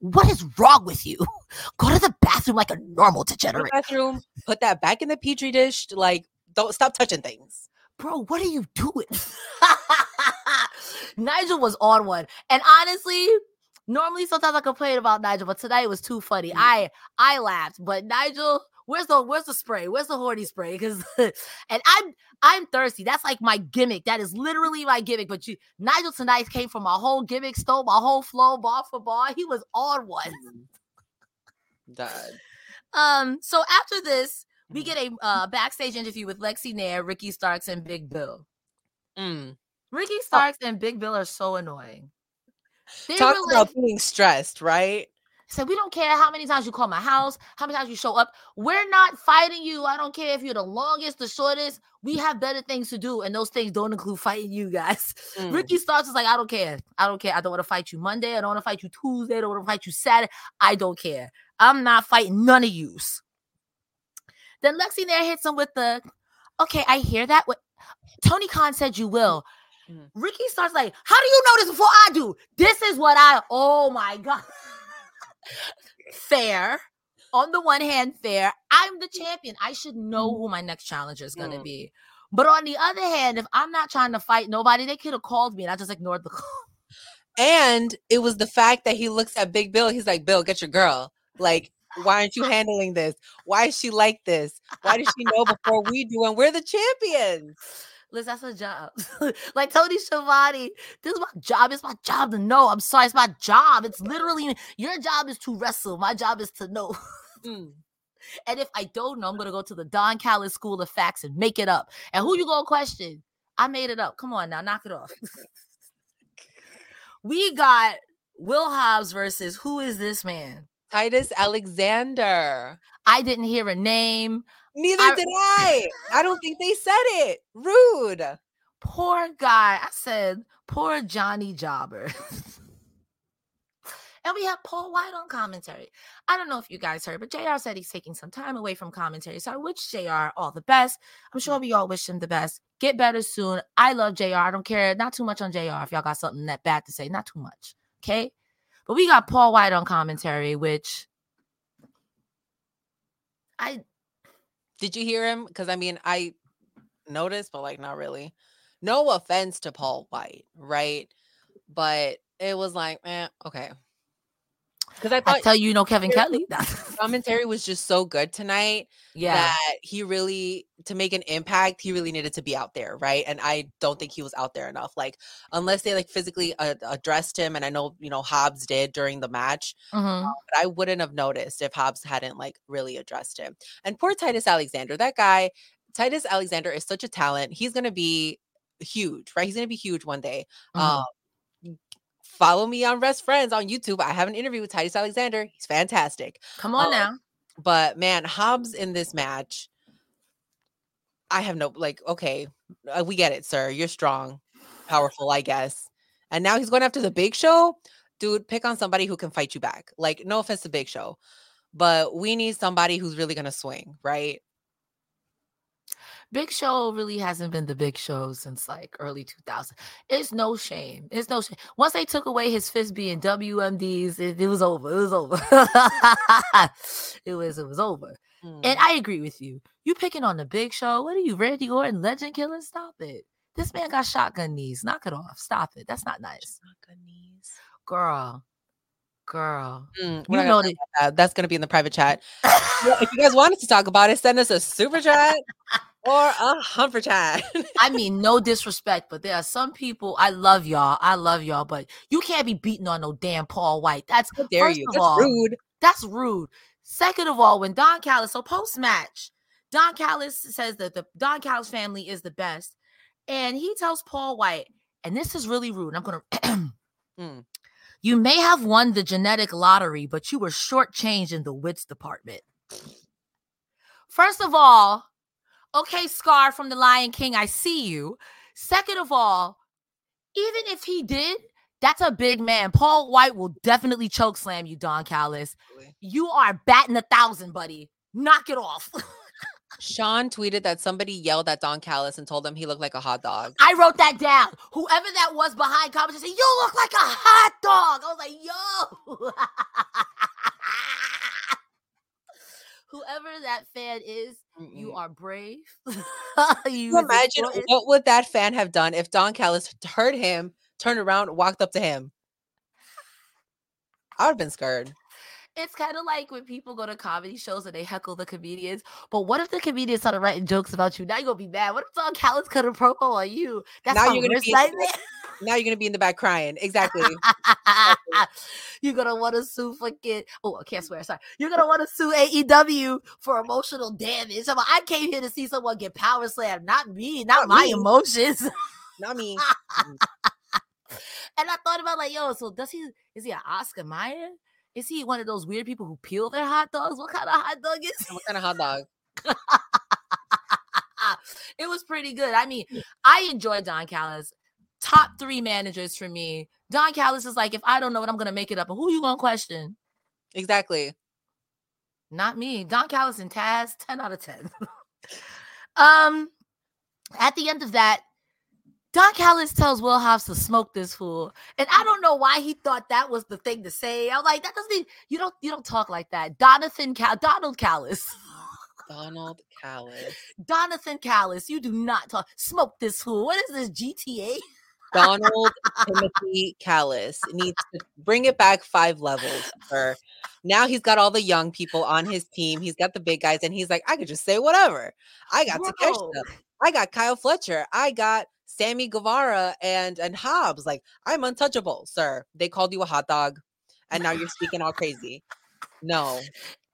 what is wrong with you? Go to the bathroom like a normal Go to the degenerate, bathroom, put that back in the petri dish. Like, don't stop touching things. bro. What are you doing?" Nigel was on one, and honestly. Normally, sometimes I complain about Nigel, but tonight it was too funny. Mm. I I laughed, but Nigel, where's the where's the spray? Where's the horny spray? Because and I'm I'm thirsty. That's like my gimmick. That is literally my gimmick. But you, Nigel tonight came from my whole gimmick, stole my whole flow, bar for bar. He was on one. Dad. Um. So after this, we Mhm. get a uh, backstage interview with Lexy Nair, Ricky Starks, and Big Bill. Mm. Ricky Starks and Big Bill are so annoying. They Talk about like, being stressed, right? Said, we don't care how many times you call my house, how many times you show up. We're not fighting you. I don't care if you're the longest, the shortest. We have better things to do, and those things don't include fighting you guys. Mm. Ricky Starks is like, I don't care. I don't care. I don't want to fight you Monday. I don't want to fight you Tuesday. I don't want to fight you Saturday. I don't care. I'm not fighting none of yous. Then Lexy Nair hits him with the, okay, I hear that. What Tony Khan said you will. Mhm. Ricky starts like, how do you know this before I do? This is what I, oh my God. fair. On the one hand, fair. I'm the champion. I should know who my next challenger is going to Mm. be. But on the other hand, if I'm not trying to fight nobody, they could have called me and I just ignored the call. And it was the fact that he looks at Big Bill. He's like, Bill, get your girl. Like, why aren't you handling this? Why is she like this? Why does she know before we do? And we're the champions. Liz, that's a job. like Tony Schiavone, this is my job. It's my job to know. I'm sorry, it's my job. It's literally your job is to wrestle. My job is to know. Mm. And if I don't know, I'm gonna go to the Don Callis School of Facts and make it up. And who you gonna question? I made it up. Come on now, knock it off. we got Will Hobbs versus who is this man? Titus Alexander. I didn't hear a name. Neither I- did I. I don't think they said it. Rude. Poor guy. I said, poor Johnny Jobber. and we have Paul White on commentary. I don't know if you guys heard, but JR said he's taking some time away from commentary. So I wish JR all the best. I'm sure we all wish him the best. Get better soon. I love JR. I don't care. Not too much on JR if y'all got something that bad to say. Not too much. Okay. But we got Paul White on commentary, which I Did you hear him? Because I mean, I noticed, but like not really. No offense to Paul White, right? But it was like, eh, okay. Because I I tell you, you know Kevin Kelly. commentary was just so good tonight yeah. that he really to make an impact he really needed to be out there right and i don't think he was out there enough like unless they like physically uh, addressed him and i know you know hobbs did during the match Mhm. but i wouldn't have noticed if hobbs hadn't like really addressed him and poor titus alexander that guy titus alexander is such a talent he's gonna be huge right he's gonna be huge one day Mhm. um follow me on wrest friends on youtube i have an interview with titus alexander he's fantastic Come on um, now. but man, Hobbs in this match, I have no like. Okay, uh, we get it, sir. You're strong, powerful, I guess. And now he's going after the Big Show, dude. Pick on somebody who can fight you back. Like, no offense to Big Show, but we need somebody who's really gonna swing, right? Big Show really hasn't been the big show since like early 2000. It's no shame. It's no shame. Once they took away his fist being WMDs, it, it was over. It was over. it was it was over. And Mm. I agree with you. You picking on the big show. What are you, Randy Orton, legend killer? Stop it. This man got shotgun knees. Knock it off. Stop it. That's not nice. Shotgun knees. Girl. Girl. Mm, You know that talk about that. That's gonna be in the private chat. If you guys wanted to talk about it, send us a super chat or a humper chat. I mean, no disrespect, but there are some people. I love y'all. I love y'all, but you can't be beating on no damn Paul White. That's How dare first you? of That's all, rude. That's rude. Second of all, when Don Callis, so post match, Don Callis says that the Don Callis family is the best, and he tells Paul White, and this is really rude. I'm gonna. Mm. You may have won the genetic lottery, but you were shortchanged in the wits department. First of all, okay, Scar from the Lion King, I see you. Second of all, even if he did, that's a big man. Paul White will definitely choke slam you, Don Callis. You are batting a thousand, buddy. Knock it off. Sean tweeted that somebody yelled at Don Callis and told him he looked like a hot dog. I wrote that down. Whoever that was behind comments said, "You look like a hot dog." I was like, "Yo." Whoever that fan is, you Mm-mm. are brave. you Can you imagine important. what would that fan have done if Don Callis heard him, turned around, walked up to him? I would have been scared. It's kind of like when people go to comedy shows and they heckle the comedians. But what if the comedians started writing jokes about you? Now you're gonna be mad. What if Don Callis cut a promo on you? That's Now you're gonna be. Now you're gonna be in the back crying. Exactly. You're gonna want to sue fucking. Oh, I can't swear. Sorry. You're gonna want to sue AEW for emotional damage. I'm like, I came here to see someone get power slammed, not me, not, Not my me. emotions. Not me. And I thought about like, yo, so does he? Is he an Oscar Mayer? Is he one of those weird people who peel their hot dogs? What kind of hot dog is he? What kind of hot dog? it was pretty good. I mean, I enjoyed Don Callis. Top three managers for me. Don Callis is like, if I don't know it, I'm gonna make it up. And who you gonna question? Exactly. Not me. Don Callis and Taz, 10 out of 10. um, at the end of that, Don Callis tells Will Hobbs to smoke this fool. And I don't know why he thought that was the thing to say. I'm like, that doesn't you don't you don't talk like that. Donathan Cal Donald Callis. Donald Callis. Donathan Callis, you do not talk. Smoke this fool. What is this GTA? Donald Timothy Callis needs to bring it back five levels. For now, he's got all the young people on his team. He's got the big guys, and he's like, I could just say whatever. I got. Takeshita. I got Kyle Fletcher. I got Sammy Guevara and and Hobbs. Like I'm untouchable, sir. They called you a hot dog, and now you're speaking all crazy. No,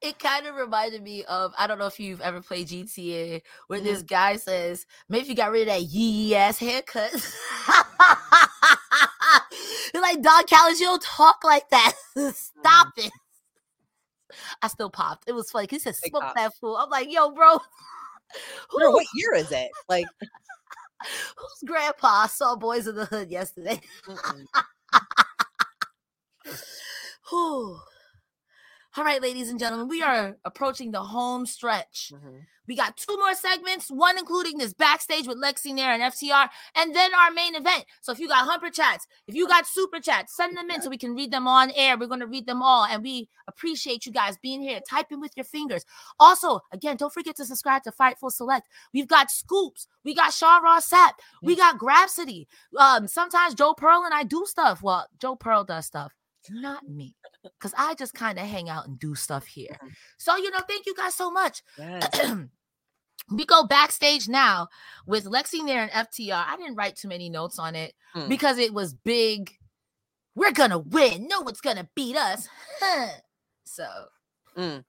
It kind of reminded me of I don't know if you've ever played GTA where this mm-hmm. guy says, maybe if you got rid of that yee ass haircut. You're like Don Callis, you don't talk like that. Mm-hmm. Stop it. I still popped. It was funny. He said, smoke pop. that fool. I'm like, yo, bro. Bro, Who, what year is it? Like, whose grandpa saw Boys in the Hood yesterday? mm-mm. All right, ladies and gentlemen, we are approaching the home stretch. Mhm. We got two more segments, one including this backstage with Lexy Nair and FTR, and then our main event. So if you got Humper chats, if you got super chats, send them in so we can read them on air. We're going to read them all, and we appreciate you guys being here, typing with your fingers. Also, again, don't forget to subscribe to Fightful Select. We've got scoops, we got Sean Ross Sapp, we got Grapsody. Um, sometimes Joe Pearl and I do stuff. Well, Joe Pearl does stuff, not me. Because I just kind of hang out and do stuff here. So, you know, thank you guys so much Yes. we go backstage now with Lexy Nair and FTR. I didn't write too many notes on it Hmm. because it was big. We're gonna win. No one's gonna beat us. So Mm.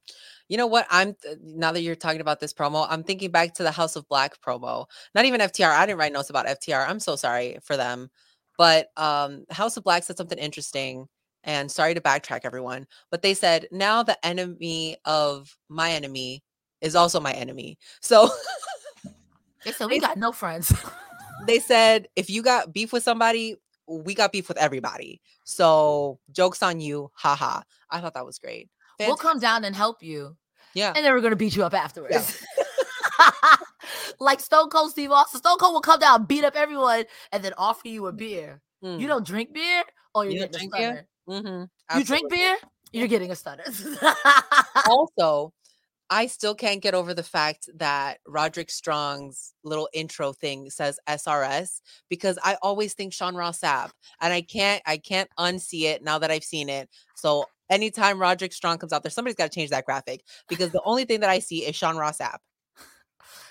You know what? I'm now that you're talking about this promo, I'm thinking back to the House of Black promo. Not even FTR. I didn't write notes about FTR. I'm so sorry for them. But um House of Black said something interesting. And sorry to backtrack everyone, but they said now the enemy of my enemy is also my enemy. So they said we got no friends. they said if you got beef with somebody, we got beef with everybody. So jokes on you, haha. I thought that was great. we'll come down and help you, Yeah. and then we're gonna beat you up afterwards. like Stone Cold Steve Austin. Stone Cold will come down, beat up everyone, and then offer you a beer. Mm. You don't drink beer, or you're You getting drink beer? Mhm. You drink beer, you're getting a stunner. also, I still can't get over the fact that Roderick Strong's little intro thing says SRS because I always think Sean Ross Sapp and I can't I can't unsee it now that I've seen it. So anytime Roderick Strong comes out there, somebody's got to change that graphic because the only thing that I see is Sean Ross Sapp.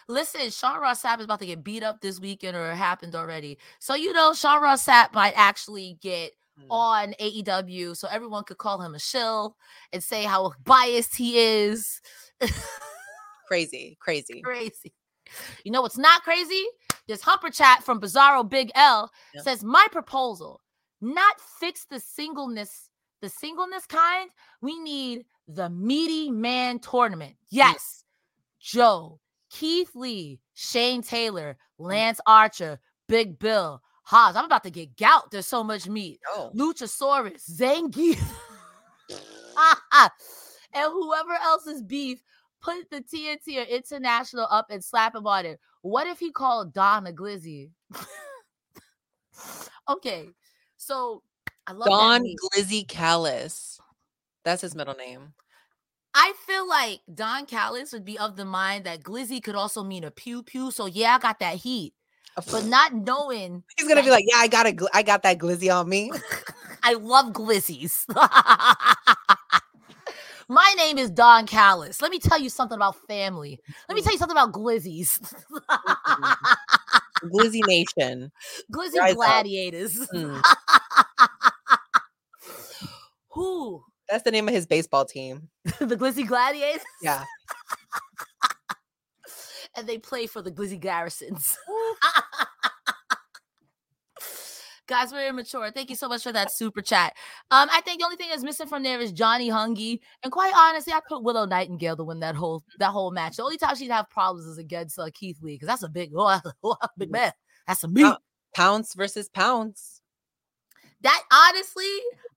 Listen, Sean Ross Sapp is about to get beat up this weekend, or it happened already. So you know, Sean Ross Sapp might actually get. Mm. on AEW, so everyone could call him a shill and say how biased he is. Crazy, crazy. crazy. You know what's not crazy? This Humper Chat from Bizarro Big L Yeah. says, "My proposal, not fix the singleness, the singleness kind. We need the meaty man tournament. Mm. Yes, Joe, Keith Lee, Shane Taylor, mm. Lance Archer, Big Bill, Haas. I'm about to get gout. There's so much meat. Oh, Luchasaurus, Zangief, and whoever else's beef put the TNT or International up and slap him on it. What if he called Don a glizzy? okay, so I love Don. Glizzy Callis. That's his middle name. I feel like Don Callis would be of the mind that glizzy could also mean a pew pew. So yeah, I got that heat, but not knowing He's gonna be like, yeah, I got a, gl- I got that glizzy on me. I love glizzies. My name is Don Callis. Let me tell you something about family. Let me tell you something about glizzies. Glizzy Nation. Glizzy Rise gladiators. Mm. Who? That's the name of his baseball team. the Glizzy gladiators? Yeah. And they play for the Glizzy Garrisons. Guys, we're immature. Thank you so much for that super chat. Um, I think the only thing that's missing from there is Johnny Hungy, and quite honestly, I'd put Willow Nightingale to win that whole that whole match. The only time she'd have problems is against uh, Keith Lee because that's a big, oh, that's a, oh, big man. That's a meat. Pounce versus Pounce. that honestly,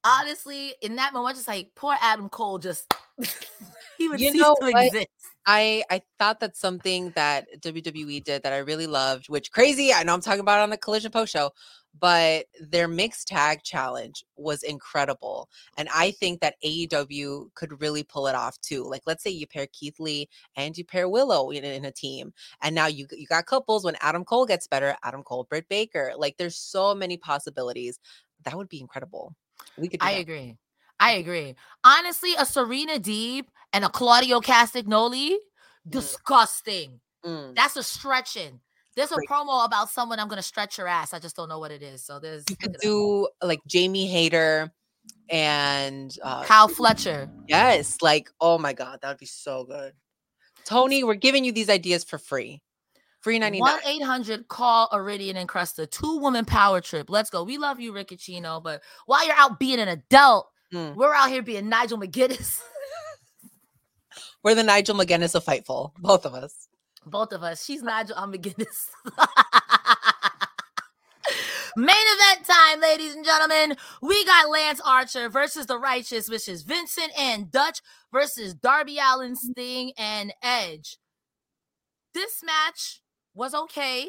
honestly, in that moment, just like poor Adam Cole, just he would You cease to what? exist. I I thought that's something that WWE did that I really loved, which crazy. I know I'm talking about it on the Collision Post show, but their mixed tag challenge was incredible. And I think that AEW could really pull it off too. Like let's say you pair Keith Lee and you pair Willow in, in a team. And now you you got couples when Adam Cole gets better, Adam Cole, Britt Baker. Like there's so many possibilities. That would be incredible. We could I that. agree. I agree. Honestly, a Serena Deeb and a Claudio Castagnoli, disgusting. Mm. That's a stretching. There's a Great. promo about someone I'm gonna stretch your ass. I just don't know what it is. So there's You could up. do like Jamie Hayter and uh, Kyle Fletcher. Yes, like oh my god, that would be so good. Tony, we're giving you these ideas for free. Free 99. One eight hundred call Iridian and Cresta. Two woman power trip. Let's go. We love you, Rick Ucchino. But while you're out being an adult, Mm. we're out here being Nigel McGuinness. We're the Nigel McGuinness of Fightful, both of us. Both of us. She's Nigel. I'm McGuinness. Main event time, ladies and gentlemen. We got Lance Archer versus the Righteous, which is Vincent and Dutch versus Darby Allin, Sting, and Edge. This match was okay.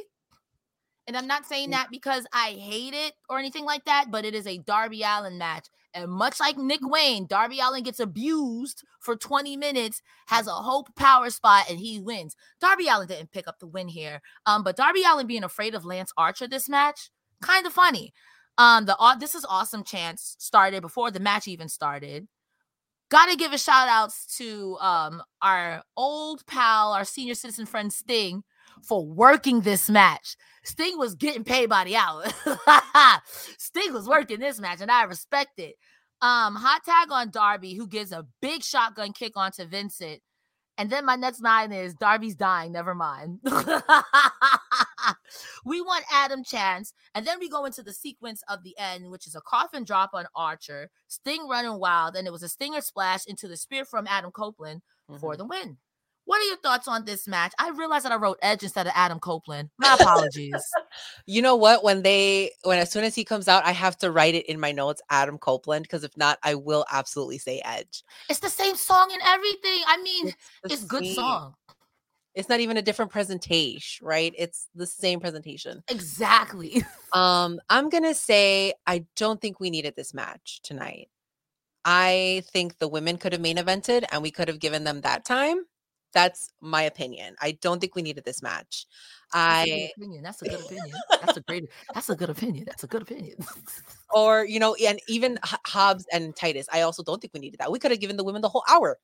And I'm not saying that because I hate it or anything like that, but it is a Darby Allin match. And much like Nick Wayne, Darby Allin gets abused for 20 minutes, has a hope power spot, and he wins. Darby Allin didn't pick up the win here. Um, but Darby Allin being afraid of Lance Archer this match, kind of funny. Um, the aw- this is awesome chance started before the match even started. Gotta give a shout outs to um our old pal, our senior citizen friend Sting for working this match. Sting was getting paid by the hour. Sting was working this match, and I respect it. Um, hot tag on Darby, who gives a big shotgun kick onto Vincent. And then my next line is Darby's dying. Never mind. we want Adam Chance. And then we go into the sequence of the end, which is a coffin drop on Archer, Sting running wild, and it was a stinger splash into the spear from Adam Copeland for Mhm. the win. What are your thoughts on this match? I realized that I wrote Edge instead of Adam Copeland. My apologies. You know what? When they when as soon as he comes out, I have to write it in my notes, Adam Copeland, because if not, I will absolutely say Edge. it's the same song and everything. I mean, the it's good song. It's not even a different presentation, right? It's the same presentation. Exactly. Um, I'm gonna say I don't think we needed this match tonight. I think the women could have main evented and we could have given them that time. That's my opinion. I don't think we needed this match. That's a I opinion. That's a good opinion. That's a great. That's a good opinion. That's a good opinion. or you know, and even Hobbs and Titus. I also don't think we needed that. We could have given the women the whole hour.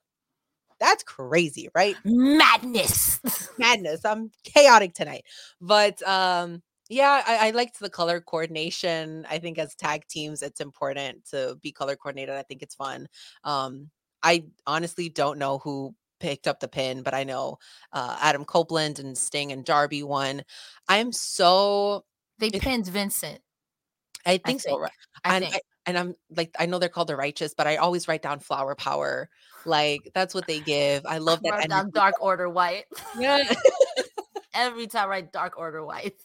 That's crazy, right? Madness. Madness. I'm chaotic tonight, but um, yeah, I, I liked the color coordination. I think as tag teams, it's important to be color coordinated. I think it's fun. Um, I honestly don't know who picked up the pin, but I know uh, Adam Copeland and Sting and Darby won. I'm so They pinned Vincent. I think so. think. right? I and think. I, and I'm like I know they're called the righteous, but I always write down flower power. Like that's what they give. I love that. Down. Dark Order White. Yeah. Every time I write Dark Order White.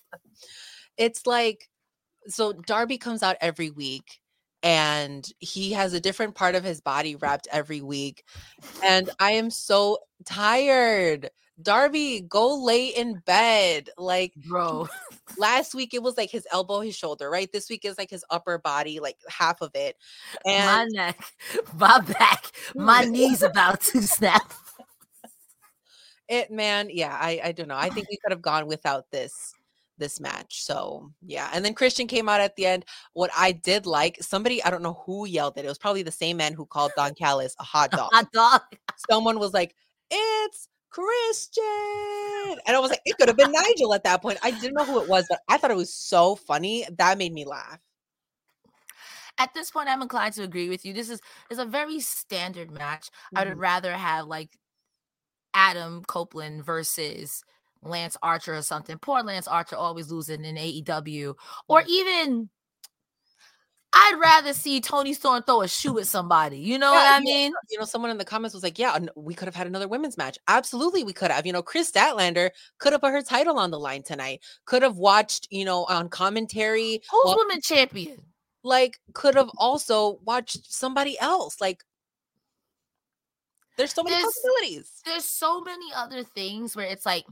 it's like so Darby comes out every week and he has a different part of his body wrapped every week. And I am so tired. Darby, go lay in bed. Like, Bro. last week it was like his elbow, his shoulder, right? This week is like his upper body, like half of it. And my neck, my back, my knees about to snap. it, man, yeah, I, I don't know. I think we could have gone without this this match. So yeah. And then Christian came out at the end. What I did like, somebody, I don't know who yelled it. It was probably the same man who called Don Callis a hot dog. Hot dog. Someone was like, It's Christian. And I was like, it could have been Nigel at that point. I didn't know who it was, but I thought it was so funny. That made me laugh. At this point, I'm inclined to agree with you. This is is a very standard match. I would Mhm. rather have like Adam Copeland versus Lance Archer or something. Poor Lance Archer always losing in AEW. Or even I'd rather see Toni Storm throw a shoe at somebody. You know what Yeah, I yeah. mean? You know, someone in the comments was like, Yeah, we could have had another women's match. Absolutely, we could have. You know, Kris Statlander could have put her title on the line tonight, could have watched, you know, on commentary, Who's women champion? like, could have also watched somebody else. Like, there's so many There's- possibilities. There's so many other things where it's like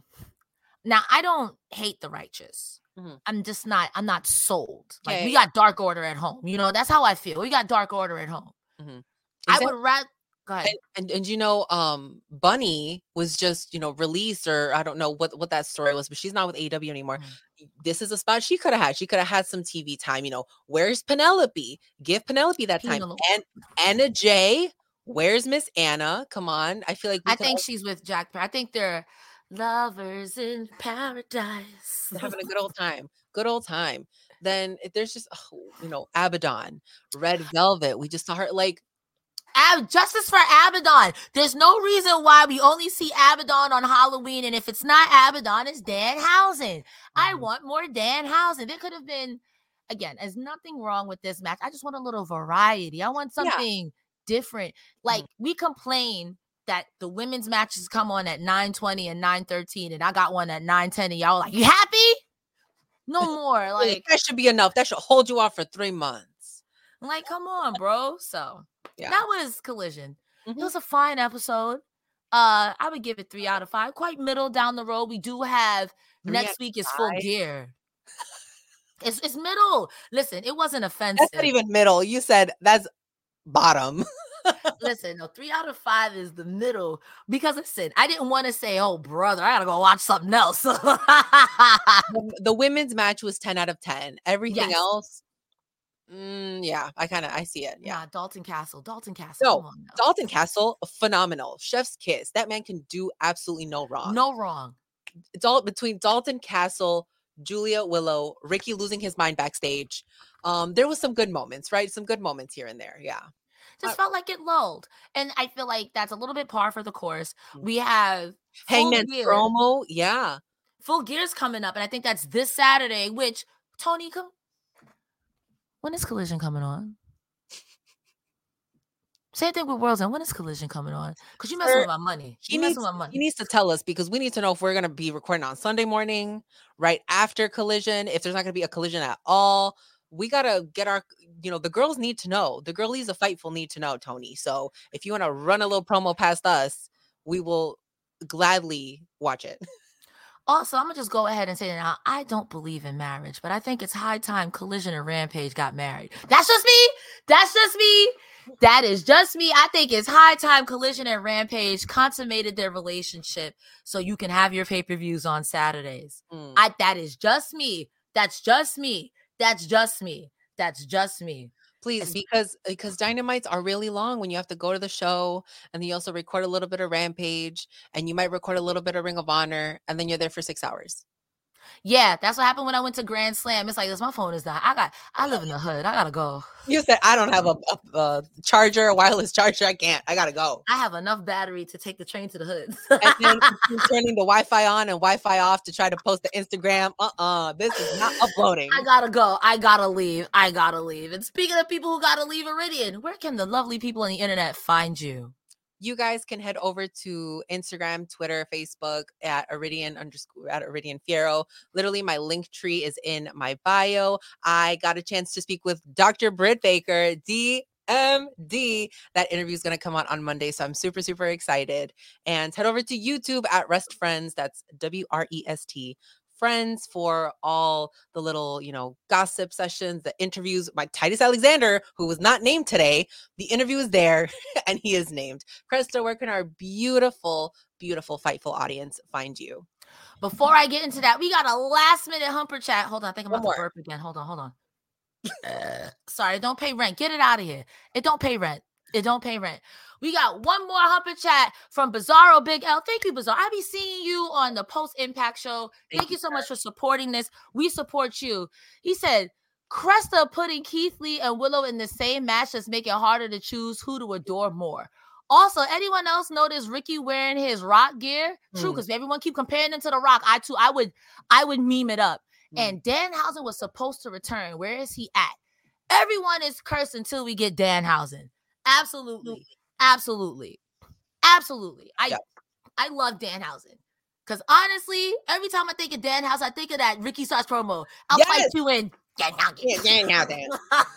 now I don't hate the righteous. Mhm. I'm just not I'm not sold. Like we got dark order at home. You know, that's how I feel. We got dark order at home. I Exact- would rather go ahead. and, and and you know um bunny was just you know released or i don't know what what that story was but she's not with aw anymore Mhm. This is a spot she could have had she could have had some tv time you know where's penelope give penelope that time Penelope. and Anna Jay where's miss anna come on i feel like I think al- she's with Jack. I think they're lovers in paradise. having a good old time good old time then there's just oh, you know abaddon red velvet we just saw her like Ab- justice for Abaddon. There's no reason why we only see Abaddon on Halloween, and if it's not Abaddon, it's Danhausen. I Mhm. want more dan Danhausen. There could have been, again, there's nothing wrong with this match. I just want a little variety. I want Yeah. something different. Like we complain that the women's matches come on at 9:20 and 9:13, and I got one at 9:10, and y'all like, you happy? No more. like, that should be enough that should hold you off for three months like, come on, bro. So yeah that was collision. Mhm. It was a fine episode. Uh, I would give it three out of five. Quite middle down the road. We do have Three next week is full gear. It's it's middle. Listen, it wasn't offensive. that's not even middle you said that's bottom Listen, no, three out of five is the middle because listen, I didn't want to say, oh brother, I gotta go watch something else. the, the women's match was 10 out of 10 everything Yes. else mm, yeah i kind of i see it yeah yeah, Dalton Castle, Dalton Castle. No, on dalton castle phenomenal chef's kiss that man can do absolutely no wrong no wrong. it's all between dalton castle julia willow ricky losing his mind backstage um there was some good moments right some good moments here and there yeah Just Uh, felt like it lulled, and I feel like that's a little bit par for the course. Mm. We have Gear. promo yeah Full Gear's coming up, and I think that's this Saturday. Which Tony, come when is Collision coming on? Same thing with Worlds and When is Collision coming on? Because you messing with my money. he You messing needs, with my money. he needs to tell us because we need to know if we're going to be recording on Sunday morning, right after collision, if there's not going to be a collision at all. We got to get our, you know, the girls need to know. The girlies of Fightful need to know, Tony. So if you want to run a little promo past us, we will gladly watch it. Also, I'm gonna just go ahead and say that now. I don't believe in marriage, but I think it's high time Collision and Rampage got married. That's just me. That's just me. That is just me. I think it's high time Collision and Rampage consummated their relationship so you can have your pay per views on Saturdays. Mm. I that is just me. That's just me. That's just me. That's just me. Please, because because dynamites are really long when you have to go to the show and then you also record a little bit of Rampage and you might record a little bit of Ring of Honor and then you're there for six hours. Yeah, that's what happened when I went to Grand Slam. It's like this. My phone is dying. I got. I live in the hood. I gotta go. You said I don't have a, a, a charger, a wireless charger. I can't. I gotta go. I have enough battery to take the train to the hood. And then turning the Wi-Fi on and Wi-Fi off to try to post the Instagram. Uh-uh, this is not uploading. I gotta go. I gotta leave. I gotta leave. And speaking of people who gotta leave Iridian, where can the lovely people on the internet find you? You guys can head over to Instagram, Twitter, Facebook at Iridian underscore at Iridian Fierro. Literally, my link tree is in my bio. I got a chance to speak with Dr. Britt Baker, DMD. That interview is going to come out on Monday. So I'm super, super excited. And head over to YouTube at Wrest Friends. That's W R E S T friends for all the little, you know, gossip sessions, the interviews. My Titus Alexander, who was not named today, the interview is there and he is named. Cresta, where can our beautiful, beautiful, fightful audience find you? Before I get into that, we got a last minute humper chat. Hold on, I think I'm One about to more. burp again. Hold on, hold on. Uh, sorry, don't pay rent. Get it out of here. It don't pay rent. It don't pay rent. We got one more humper chat from Bizarro Big L. Thank you, Bizarro. I'll be seeing you on the Post Impact Show. Thank, you so much for supporting this. We support you. He said, Cresta putting Keith Lee and Willow in the same match is making it harder to choose who to adore more. Also, anyone else notice Ricky wearing his rock gear? True, Hmm. because everyone keep comparing him to the rock. I too, I would, I would meme it up. Hmm. And Danhausen was supposed to return. Where is he at? Everyone is cursed until we get Danhausen. Absolutely. Absolutely. Absolutely. I Yep. I love Danhausen. Because honestly, every time I think of Danhausen, I think of that Ricky Starks promo. I'll fight you in Danhausen. Yeah, Danhausen.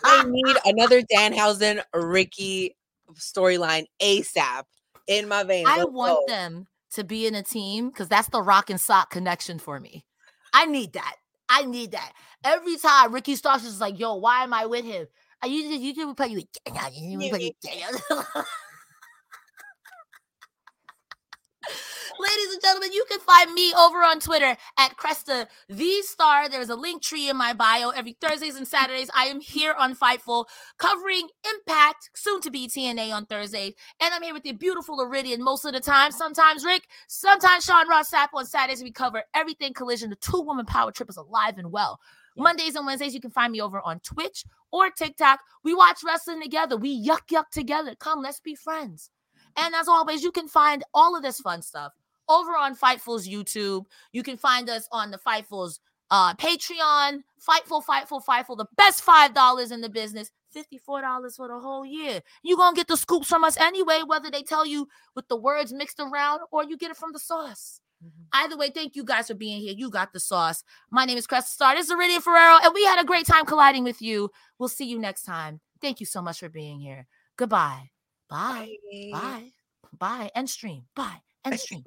I need another Danhausen Ricky storyline ASAP in my veins. I Let's want go. them to be in a team because that's the rock and sock connection for me. I need that. I need that. Every time Ricky Starks is like, yo, why am I with him? I usually usually play you with Danhausen, you. Ladies and gentlemen, you can find me over on Twitter at Cresta the Star. There's a link tree in my bio. Every Thursdays and Saturdays, I am here on Fightful covering Impact, soon to be TNA on Thursday. And I'm here with the beautiful Iridian most of the time. Sometimes Rick, sometimes Sean Ross Sapp on Saturdays. We cover everything collision. The two woman power trip is alive and well. Mondays and Wednesdays, you can find me over on Twitch or TikTok. We watch wrestling together. We yuck yuck together. Come, let's be friends. And as always, you can find all of this fun stuff over on Fightful's YouTube. You can find us on the Fightful's uh, Patreon. Fightful, Fightful, Fightful, the best five dollars in the business. Fifty-four dollars for the whole year. You gonna get the scoops from us anyway, whether they tell you with the words mixed around or you get it from the sauce. Mhm. Either way, thank you guys for being here. You got the sauce. My name is Cresta Star. This is Iridian Fierro, and we had a great time colliding with you. We'll see you next time. Thank you so much for being here. Goodbye. Bye. Bye. Bye. End stream. Bye. End stream.